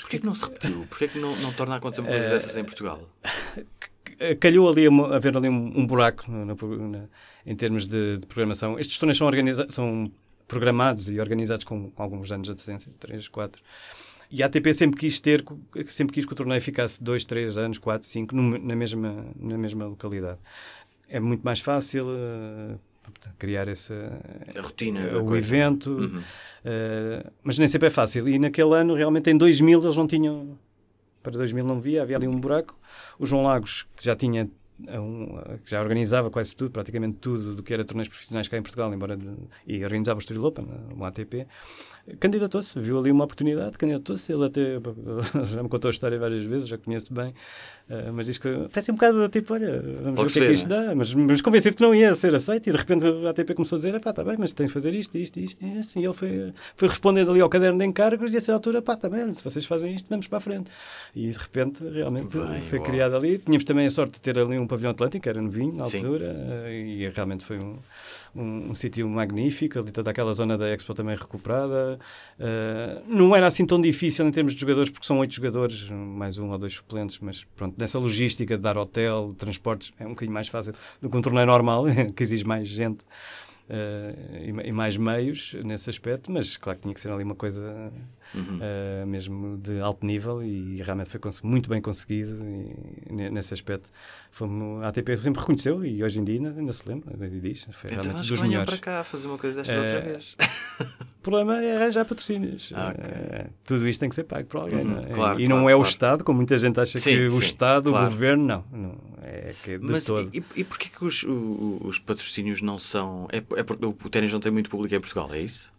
Porquê que não se repetiu? Porquê que não, não torna a acontecer uma coisa uh, dessas em Portugal? Calhou ali a haver ali um, um buraco no, no, na, em termos de, de, programação. Estes torneios são, são programados e organizados com, com alguns anos de antecedência, 3, 4. E a ATP sempre quis ter, sempre quis que o torneio ficasse 2, 3 anos, 4, 5 na mesma, na mesma localidade é muito mais fácil uh, criar essa a rotina, uh, o coisa. evento, uhum. uh, mas nem sempre é fácil. E naquele ano, realmente, em 2000, eles não tinham. Para 2000 não via, havia ali um buraco. O João Lagos, que já tinha um, que já organizava quase tudo, praticamente tudo do que era torneios profissionais cá em Portugal, embora e organizava o Estoril Open, o ATP, candidatou-se, viu ali uma oportunidade, candidatou-se, ele até já me contou a história várias vezes, já conheço bem, uh, mas diz que fez assim um bocado tipo, olha, vamos ver o que é que isto dá, mas, mas convencido que não ia ser aceito e de repente a ATP começou a dizer, pá, está bem, mas tem que fazer isto, isto, isto, e ele foi, foi respondendo ali ao caderno de encargos e a certa altura, pá, está bem, se vocês fazem isto, vamos para a frente. E de repente, realmente, bem, foi uau. criado ali. Tínhamos também a sorte de ter ali um pavilhão atlântico, era novinho na altura, uh, e realmente foi um, um, um sítio magnífico, ali toda aquela zona da Expo também recuperada. Uh, não era assim tão difícil em termos de jogadores, porque são oito jogadores, mais um ou dois suplentes, mas pronto, nessa logística de dar hotel, transportes, é um bocadinho mais fácil do que um torneio normal, que exige mais gente. Uh, e, e, mais meios nesse aspecto, mas claro que tinha que ser ali uma coisa uhum. uh, mesmo de alto nível e realmente foi muito bem conseguido e, nesse aspecto. Fomos, a ATP sempre reconheceu e hoje em dia ainda, ainda se lembra e diz. Foi então realmente dos melhores. para cá fazer uma coisa destas uh, outra vez. o problema é arranjar patrocínios. Ah, okay. Tudo isto tem que ser pago por alguém. Uhum, não é? claro, e claro, não é claro. o Estado, como muita gente acha sim, que o Estado, o governo, não. não é que é de Mas todo. E, e porquê que os, os, os patrocínios não são. É, é porque o ténis não tem muito público em Portugal, é isso?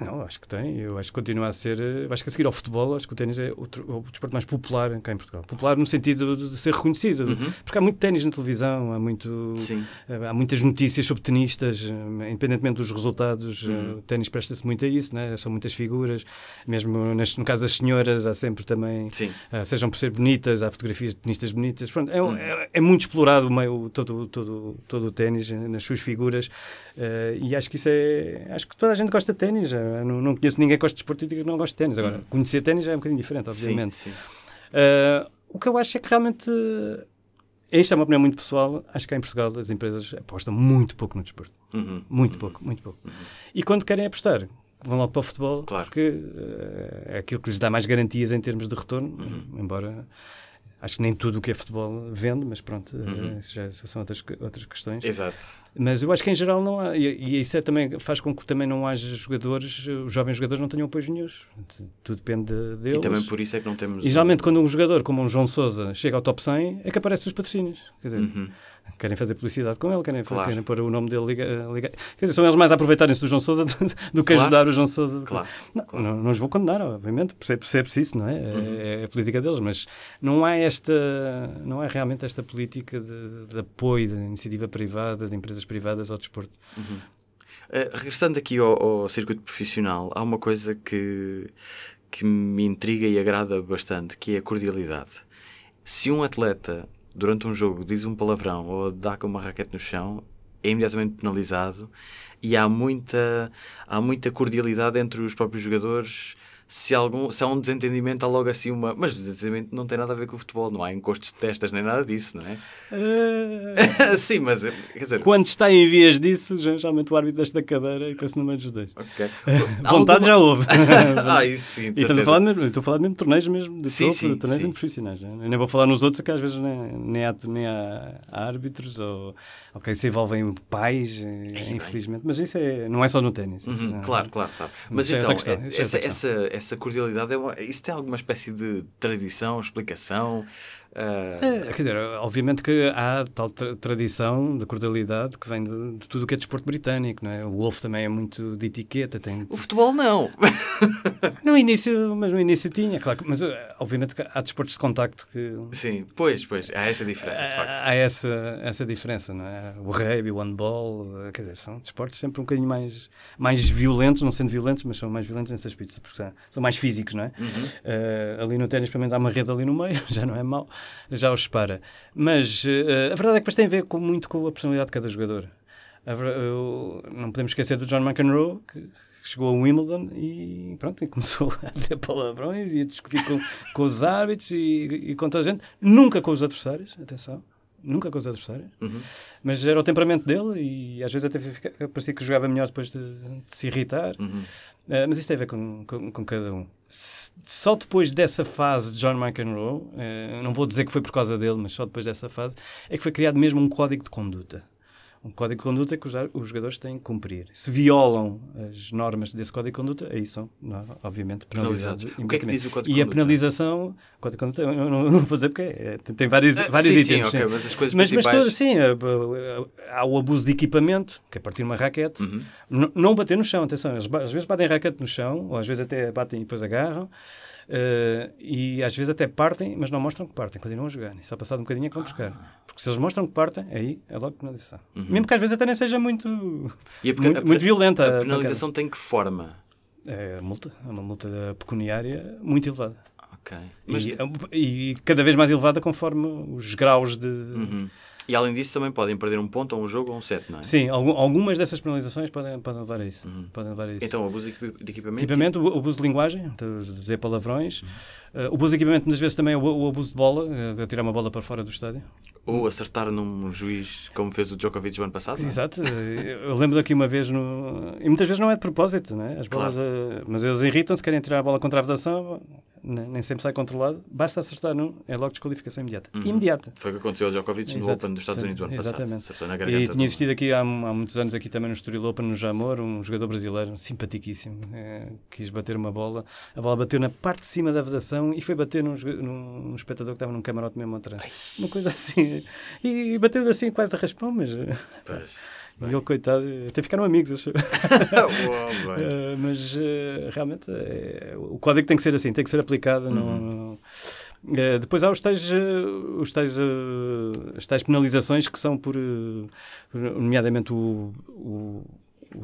Não, acho que tem. Eu acho que continua a ser. Eh, acho que a seguir ao futebol, acho que o ténis é o, o desporto mais popular cá em Portugal. Popular no sentido de, de ser reconhecido. Uhum. Porque há muito ténis na televisão, há, muito, Sim. Eh, há muitas notícias sobre tenistas, eh, independentemente dos resultados. Uhum. O ténis presta-se muito a isso, né? são muitas figuras. Mesmo nas, no caso das senhoras, há sempre também. Uh, sejam por ser bonitas, há fotografias de tenistas bonitas. Pronto, é, uhum. é, é, muito explorado o meio, todo, todo, todo o ténis, nas suas figuras. Uh, e acho que isso é. Acho que toda a gente gosta de ténis. Não, não conheço ninguém que goste de desporto e que não goste de ténis. Agora, hum. conhecer ténis é um bocadinho diferente, obviamente. Sim, sim. Uh, o que eu acho é que realmente. Esta é uma opinião muito pessoal. Acho que cá em Portugal as empresas apostam muito pouco no desporto. Uhum. Muito uhum. pouco, muito pouco. Uhum. E quando querem apostar, vão logo para o futebol, Claro. porque eh, é aquilo que lhes dá mais garantias em termos de retorno, Uhum. embora acho que nem tudo o que é futebol vende, mas pronto, eh, Uhum. isso já são outras, outras questões. Exato. Mas eu acho que em geral não há, e, e isso é também, faz com que também não haja jogadores, os jovens jogadores não tenham apoio nenhum. Tudo depende deles. E também por isso é que não temos. E geralmente quando um jogador como um João Sousa chega ao top 100 é que aparecem os patrocínios. Quer dizer, Uhum. Querem fazer publicidade com ele, querem, Claro. querem pôr o nome dele liga, liga- Quer dizer, são eles mais a aproveitarem-se do João Sousa do que Claro. ajudar o João Sousa. Claro. Não, claro. não, não os vou condenar, obviamente, por ser, preciso, não é? Uhum. É, é a política deles, mas não há esta, não há realmente esta política de, de apoio da iniciativa privada, de empresas privadas ao desporto. Uh, regressando aqui ao, ao circuito profissional, há uma coisa que, que me intriga e agrada bastante, que é a cordialidade. Se um atleta, durante um jogo, diz um palavrão ou dá com uma raquete no chão, é imediatamente penalizado e há muita, há muita cordialidade entre os próprios jogadores. Se, algum, se há um desentendimento, há logo assim uma. Mas o desentendimento não tem nada a ver com o futebol, não há encostos de testas nem nada disso, não é? Sim, mas quer dizer. Quando está em vias disso, geralmente o árbitro da cadeira e pensa no meio dos dois. ok. Vontade já houve. ah, isso sim, E estou a falar mesmo, estou a falar mesmo de torneios mesmo, de Sim, topo, sim, de torneios sim. profissionais. né? Eu nem vou falar nos outros, que às vezes nem, nem, há, nem há árbitros ou ok, se envolvem pais, eh, infelizmente. Mas isso é, não é só no ténis. Uhum, Não. claro, claro, claro. Mas é então, é- é essa, essa, essa cordialidade, é uma- isso tem alguma espécie de tradição, explicação? É, quer dizer, obviamente que há tal tra- tradição de cordialidade que vem de, de tudo o que é desporto britânico, não é? O Wolf também é muito de etiqueta, tem... o futebol não. No início, mas no início tinha, claro, mas eh, obviamente que há desportos de contacto que... Sim, pois, pois, há essa diferença, de facto. Há essa, essa diferença, não é? O rugby, o handball, eh, quer dizer, são desportos sempre um bocadinho mais, mais violentos, não sendo violentos, mas são mais violentos nesse aspecto, porque são, mais físicos, não é? Uhum. Eh, ali no ténis, pelo menos, há uma rede ali no meio, já não é mau, já os separa. Mas eh, a verdade é que depois tem a ver com, muito com a personalidade de cada jogador. Eu- não podemos esquecer do John McEnroe, que chegou a Wimbledon e pronto, e começou a dizer palavrões e a discutir com, com os árbitros e, e com toda a gente. Nunca com os adversários, atenção. Nunca com os adversários. Uhum. Mas era o temperamento dele e às vezes até fica- parecia que jogava melhor depois de, de se irritar. Uhum. Uh, mas isso tem a ver com, com, com cada um. S- Só depois dessa fase de John McEnroe, uh, não vou dizer que foi por causa dele, mas só depois dessa fase, é que foi criado mesmo um código de conduta. Um código de conduta que os, jogadores têm que cumprir. Se violam as normas desse código de conduta, aí são, não, obviamente, penalizados. O que é que diz o código de E a conduta? penalização, o código de conduta, eu não, não- vou dizer porque é, tem, vários, Ah, vários sim, itens. sim, ok, mas as coisas Mas, mas principais... todo, sim, eh, b- há o abuso de equipamento, que é partir uma raquete, Uhum. Não bater no chão, atenção, às vezes batem raquete no chão, ou às vezes até batem e depois agarram, eh, e às vezes até partem, mas não mostram que partem, continuam a jogar. E só passado um bocadinho é que vão buscar. Porque se eles mostram que partem, aí é logo penalização. Mesmo que às vezes até nem seja muito, a, muito, muito violenta. A penalização tem que forma? É multa, é uma multa pecuniária muito elevada. Ok. Mas, E, e cada vez mais elevada conforme os graus de. Uhum. E além disso também podem perder um ponto, ou um jogo, ou um set, não é? Sim, algum- algumas dessas penalizações podem, podem levar a isso. Podem levar a isso. Então, abuso de de equipamento? Equipamento, o abuso de linguagem, dizer palavrões. Uh, o abuso de equipamento, muitas vezes, também é o, o abuso de bola, uh, tirar uma bola para fora do estádio. Ou acertar num juiz, como fez o Djokovic o ano passado? não é? Exato. Uh, Eu lembro daqui uma vez, no... e muitas vezes não é de propósito, não é? As bolas, uh, mas eles irritam-se, querem tirar a bola contra a vedação, nem sempre sai controlado. Basta acertar num, é logo desqualificação imediata. Imediata. Foi o que aconteceu ao Djokovic no Exato. Open dos Estados Unidos o ano passado. Exatamente. Acertou na E garganta. tinha do- existido aqui há, há muitos anos aqui também no Estoril Open, no Jamor, um jogador brasileiro, simpaticíssimo, eh, quis bater uma bola, a bola bateu na parte de cima da vedação e foi bater num, num- espectador que estava num camarote mesmo atrás. Uma coisa assim. E, bateu assim quase de raspão, mas... eh, Pois. E ele, coitado, até ficaram amigos, acho. Bem. Eh, mas eh, realmente eh, o código tem que ser assim, tem que ser aplicado. não- Eh, depois há os tais, os tais, as tais penalizações que são por, nomeadamente, o, o, o,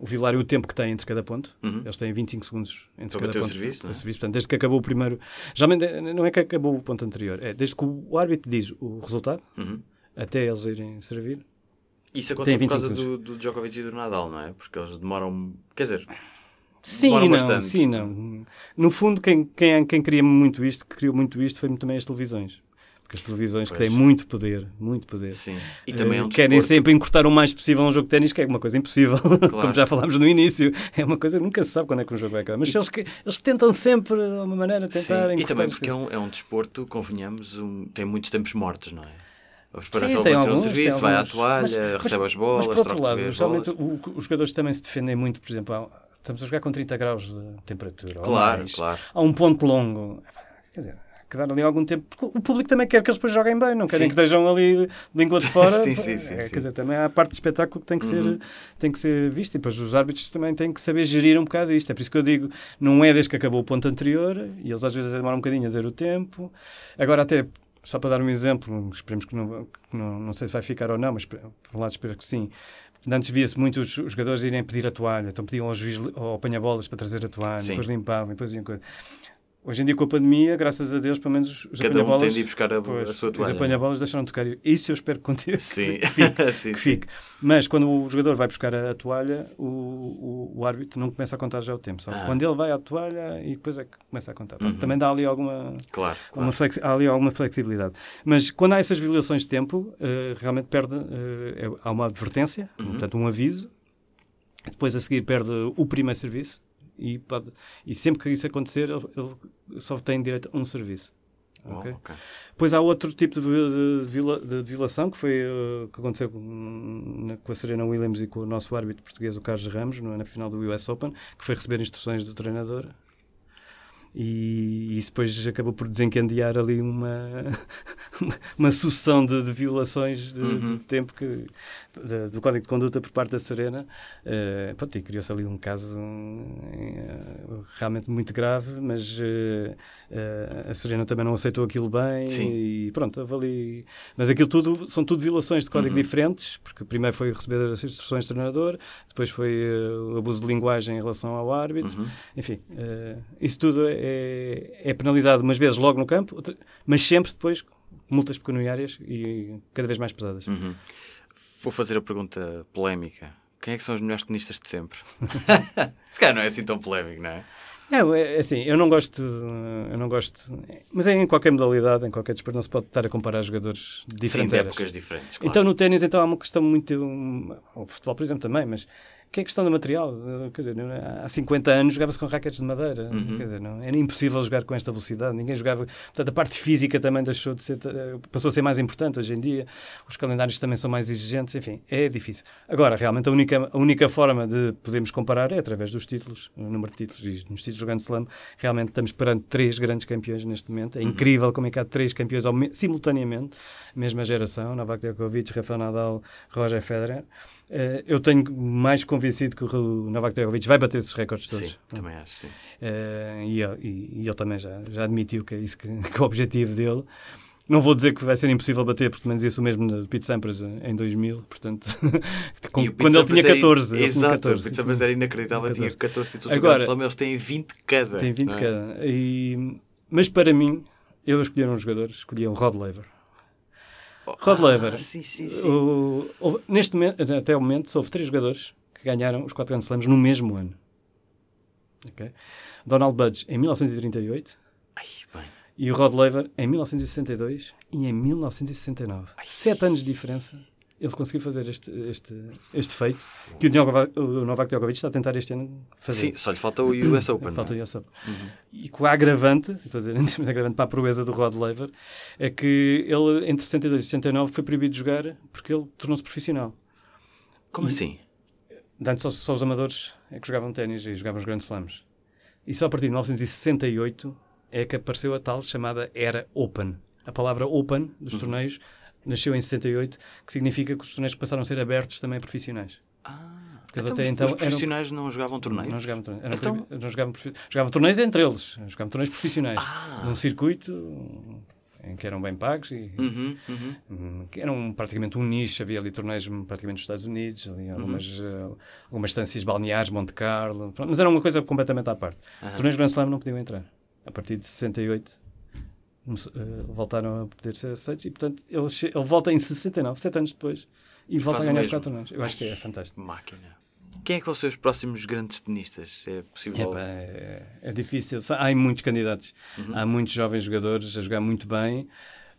o e o tempo que têm entre cada ponto. Uhum. Eles têm 25 segundos entre Para cada o ponto. serviço, é? Portanto, desde que acabou o primeiro. Geralmente não é que acabou o ponto anterior, é desde que o árbitro diz o resultado Uhum. até eles irem servir. Isso aconteceu por causa 25 do, do Djokovic e do Nadal, não é? Porque eles demoram. Quer dizer, Sim, Demora e não, bastante. sim, não. No fundo, quem, quem, quem cria muito isto, que criou muito isto, foi também as televisões. Porque as televisões Pois. que têm muito poder, muito poder. Sim. E também é um eh, querem desporto- sempre encurtar o mais possível um jogo de ténis, que é uma coisa impossível, como já falámos no início. É uma coisa que nunca se sabe quando é que um jogo vai acabar. Mas eles, que- eles tentam sempre, de uma maneira, Sim. tentar E encurtar também porque é um, é um desporto, convenhamos, um- tem muitos tempos mortos, não é? A Sim, preparação tem vai ter um alguns, serviço, tem vai à alguns. toalha, Mas- recebe as bolas, Mas por outro lado, geralmente o- os jogadores também se defendem muito, por exemplo, há- estamos a jogar com 30 graus de temperatura. Claro, mais. claro. Há um ponto longo. Quer dizer, há que dar ali algum tempo. Porque o público também quer que eles depois joguem bem, não querem Sim. que estejam ali de língua de fora. Sim, sim, sim, É, sim. Quer dizer, também há a parte do espetáculo que tem que, Uhum. ser, tem que ser vista e depois os árbitros também têm que saber gerir um bocado isto. É por isso que eu digo, não é desde que acabou o ponto anterior e eles às vezes demoram um bocadinho a dizer o tempo. Agora até, só para dar um exemplo, esperemos que não, que não, não sei se vai ficar ou não, mas por um lado espero que sim. Antes via-se muito os os jogadores irem pedir a toalha, então pediam ao juiz ao apanha-bolas para trazer a toalha, Sim. depois limpavam, depois iam coisa. Hoje em dia, com a pandemia, graças a Deus, pelo menos os Cada um tem de ir buscar a, pois, a sua Os toalha. apanha-bolas deixaram de tocar. Isso eu espero que continue. Sim, que fique, sim, que sim. fique. Mas quando o jogador vai buscar a, a toalha, o, o, o árbitro não começa a contar já o tempo. Só Ah. Uhum. quando ele vai à toalha e depois é que começa a contar. Pronto, Também dá ali alguma, Claro, claro. flexi- há ali alguma flexibilidade. Mas quando há essas violações de tempo, eh, realmente perde, eh, é- há uma advertência, Uhum. portanto um aviso, depois a seguir perde o primeiro serviço e, pode, e sempre que isso acontecer ele, ele só tem direito a um serviço. Oh, ok? ok. Depois há outro tipo de, de viola- de violação que foi eh, que aconteceu com, com a Serena Williams e com o nosso árbitro português, o Carlos Ramos, no- na final do US Open, que foi receber instruções do treinador. E isso depois acabou por desencadear ali uma, uma sucessão de, de violações de, Uhum. de tempo que, de- do Código de Conduta por parte da Serena. Eh, pronto, e criou-se ali um caso eh, realmente muito grave, mas eh, a Serena também não aceitou aquilo bem Sim. e pronto, houve ali... Mas aquilo tudo, são tudo violações de código Uhum. diferentes, porque primeiro foi receber as instruções do treinador, depois foi o abuso de linguagem em relação ao árbitro, Uhum. enfim, isso tudo é, é penalizado umas vezes logo no campo, mas sempre depois multas pecuniárias e cada vez mais pesadas. Uhum. Vou fazer a pergunta polémica. Quem é que são os melhores tenistas de sempre? Se calhar não é assim tão polémico, não é? Não, é, é assim, eu não gosto, eu não gosto, mas é em qualquer modalidade, em qualquer desporto, não se pode estar a comparar jogadores de Sim, diferentes de eras. épocas diferentes. Claro. Então no ténis então há uma questão muito, o futebol por exemplo também, mas que é a questão do material, Uh, quer dizer, é? há 50 anos jogava-se com raquetes de madeira, Uhum. quer dizer, não, era impossível jogar com esta velocidade, ninguém jogava, portanto a parte física também deixou de ser, eh, passou a ser mais importante hoje em dia, os calendários também são mais exigentes, enfim, é difícil. Agora, realmente a única, a única forma de podermos comparar é através dos títulos, o número de títulos, e nos títulos do Grand Slam, realmente estamos perante três grandes campeões neste momento, é incrível como é que há três campeões simultaneamente, mesma geração, Novak Djokovic, Rafael Nadal, Roger Federer. Eh, eu tenho mais convencido que o Novak Djokovic vai bater esses recordes todos. Sim, também acho, sim. Eh, e, ele- e- ele também já, já admitiu que é isso que, que é o objetivo dele. Não vou dizer que vai ser impossível bater, porque também dizia-se o mesmo de Pete Sampras em 2000, portanto, com- o quando ele tinha Sampras era- 14. ele tinha Exato, 14, o Pete Sampras era inacreditável, tinha 14. 14 títulos do Agora- Slam, eles têm 20 cada. Tem 20 não é? cada. E, mas para mim, eu escolhi um jogador, escolhi um Rod Laver. Rod Laver. Ah, sim, sim, sim. O- houve- neste momento, até o momento, houve três jogadores que ganharam os quatro Grand Slams no mesmo ano. Ok? Donald Budge em 1938 Ai, e o Rod Laver em 1962 e em 1969. Sete anos de diferença. Ele conseguiu fazer este, este, este feito que o, Novak Djokovic está a tentar este ano fazer. Sim, só lhe falta o US Open. Falta não o é? US Open. E com a agravante, estou a dizer, agravante para a proeza do Rod Laver, é que ele, entre 62 e 69, foi proibido de jogar porque ele tornou-se profissional. Como assim? De Antes só, só os amadores é que jogavam ténis e jogavam os Grand Slams. E só a partir de 1968 é que apareceu a tal chamada Era Open. A palavra Open dos Uhum. torneios nasceu em 68, que significa que os torneios passaram a ser abertos também a profissionais. Ah, Porque então, até os- então os eram- profissionais não jogavam torneios? Não jogavam torneios. Eram Então- não jogavam, jogavam torneios entre eles. Jogavam torneios profissionais. Ah. Num circuito em que eram bem pagos e Uhum, uhum. hum, que eram praticamente um nicho. Havia ali torneios praticamente nos Estados Unidos, ali algumas, Uhum. algumas estâncias balneares, Monte Carlo. pronto, mas era uma coisa completamente à parte. Torneios Grand Slam não podiam entrar. A partir de 68 come- eh, voltaram a poder ser aceitos e, portanto, ele, ele volta em 69, sete anos depois, e volta a ganhar os quatro torneios. Eu acho que é fantástico. Máquina. Quem é que vão ser os próximos grandes tenistas? É possível? Epá, é, é difícil. Há muitos candidatos. Uhum. Há muitos jovens jogadores a jogar muito bem.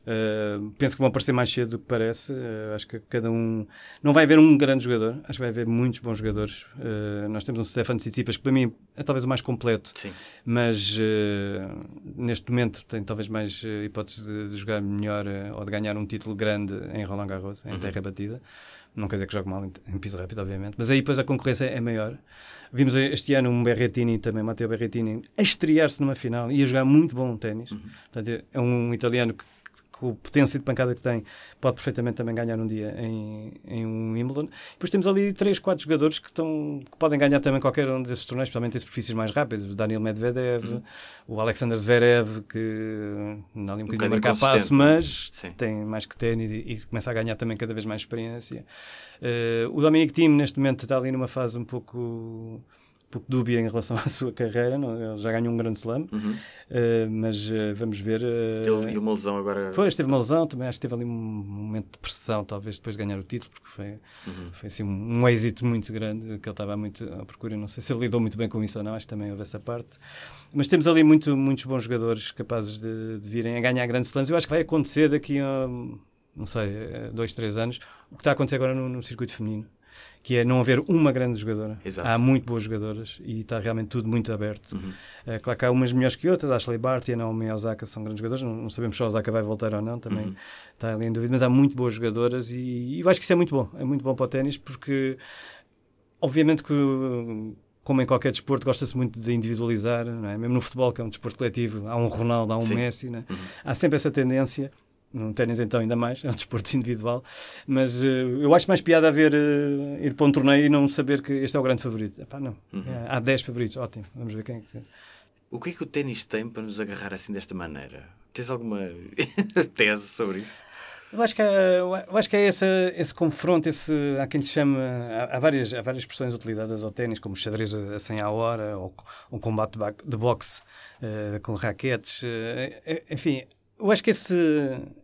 Uh, penso que vão aparecer mais cedo do que parece. Uh, acho que cada um. Não vai haver um grande jogador, acho que vai haver muitos bons jogadores. Uh, nós temos um Stefano Tsitsipas que para mim é talvez o mais completo, Sim. mas neste momento tem talvez mais hipóteses de, de, jogar melhor ou de ganhar um título grande em Roland Garros, em uhum. terra batida. Não quer dizer que jogue mal em, em piso rápido, obviamente, mas aí depois a concorrência é maior. Vimos este ano um Berrettini também, Matteo Berrettini, a estrear-se numa final e a jogar muito bom ténis. Uhum. Portanto, é um italiano que com o potência de pancada que tem, pode perfeitamente também ganhar um dia em, em um Wimbledon. Depois temos ali três, quatro jogadores que, estão, que podem ganhar também qualquer um desses torneios, especialmente em superfícies mais rápidas. O Daniel Medvedev, uhum. o Alexander Zverev, que não ali um, um bocadinho a marcar passo, mas Sim. tem mais que ténis e, e, começa a ganhar também cada vez mais experiência. Uh, o Dominic Thiem, neste momento, está ali numa fase um pouco pouco dúbia em relação à sua carreira. Não? Ele já ganhou um grande slam, uhum. uh, mas uh, vamos ver. Uh, ele e uma lesão agora. Pois, teve uma lesão, também acho que teve ali um momento de pressão, talvez depois de ganhar o título, porque foi, uhum. foi assim, um, um, êxito muito grande que ele estava muito à procura. Não sei se ele lidou muito bem com isso ou não, acho que também houve essa parte. Mas temos ali muito, muitos bons jogadores capazes de, de virem a ganhar grandes slams. Eu acho que vai acontecer daqui a, não sei, dois, três anos, o que está a acontecer agora no, no circuito feminino que é não haver uma grande jogadora. Exato. Há muito boas jogadoras e está realmente tudo muito aberto. Uhum. É, claro que há umas melhores que outras, Ashley Bart e a Naomi Osaka são grandes jogadoras, não, não, sabemos se a Osaka vai voltar ou não, também uhum. está ali em dúvida, mas há muito boas jogadoras e, e eu acho que isso é muito bom, é muito bom para o ténis porque obviamente que como em qualquer desporto, gosta-se muito de individualizar, é? mesmo no futebol, que é um desporto coletivo, há um Ronaldo, há um Sim. Messi, é? uhum. há sempre essa tendência no ténis, então, ainda mais, é um desporto individual. Mas uh, eu acho mais piada a ver uh, ir para um torneio e não saber que este é o grande favorito. Epá, não. Uhum. É, há 10 favoritos, ótimo. Vamos ver quem é que. O que é que o ténis tem para nos agarrar assim desta maneira? Tens alguma tese sobre isso? Eu acho que é, eu acho que é esse, esse confronto, esse, há quem lhe chama, há, há, várias, há várias expressões utilizadas ao ténis, como xadrez a 100 à hora, ou um combate de boxe uh, com raquetes, uh, enfim, eu acho que esse,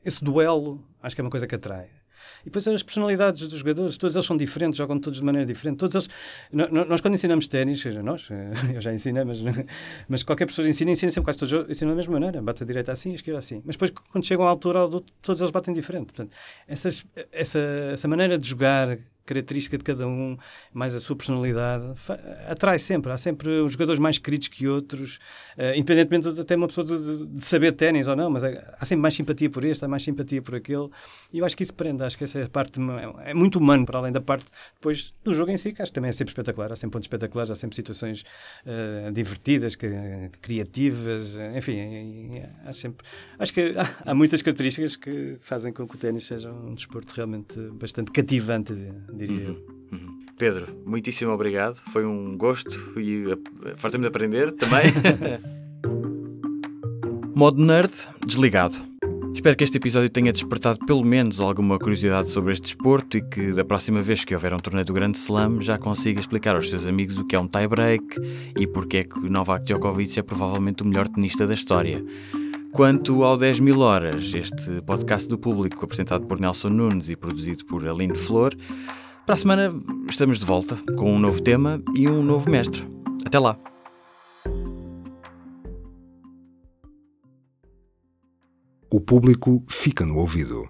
esse duelo acho que é uma coisa que atrai. E depois as personalidades dos jogadores, todos eles são diferentes, jogam todos de maneira diferente. Todos eles, nós, quando ensinamos ténis, nós, eu já ensinei, mas, mas qualquer professor ensina, ensina sempre quase todos ensinam da mesma maneira. Bate a direita assim, a esquerda assim. Mas depois, quando chegam à altura, todos eles batem diferente. Portanto, essas, essa, essa maneira de jogar característica de cada um, mais a sua personalidade, atrai sempre. Há sempre uns jogadores mais queridos que outros, uh, independentemente de até uma pessoa de, de saber ténis ou não, mas há sempre mais simpatia por este, há mais simpatia por aquele. E eu acho que isso prende, acho que essa é parte, é, é muito humano, para além da parte depois do jogo em si, que acho que também é sempre espetacular. Há sempre pontos espetaculares, há sempre situações uh, divertidas, criativas, enfim, há sempre. Acho que há, há muitas características que fazem com que o ténis seja um desporto realmente bastante cativante diria uhum. eu. Uhum. Pedro, muitíssimo obrigado. Foi um gosto e fartei-me de aprender também. Modo nerd desligado. Espero que este episódio tenha despertado pelo menos alguma curiosidade sobre este desporto e que da próxima vez que houver um torneio do Grande Slam já consiga explicar aos seus amigos o que é um tie-break e porque é que Novak Djokovic é provavelmente o melhor tenista da história. Quanto ao 10 mil horas, este podcast do público apresentado por Nelson Nunes e produzido por Aline Flor, para a semana estamos de volta com um novo tema e um novo mestre. Até lá! O público fica no ouvido.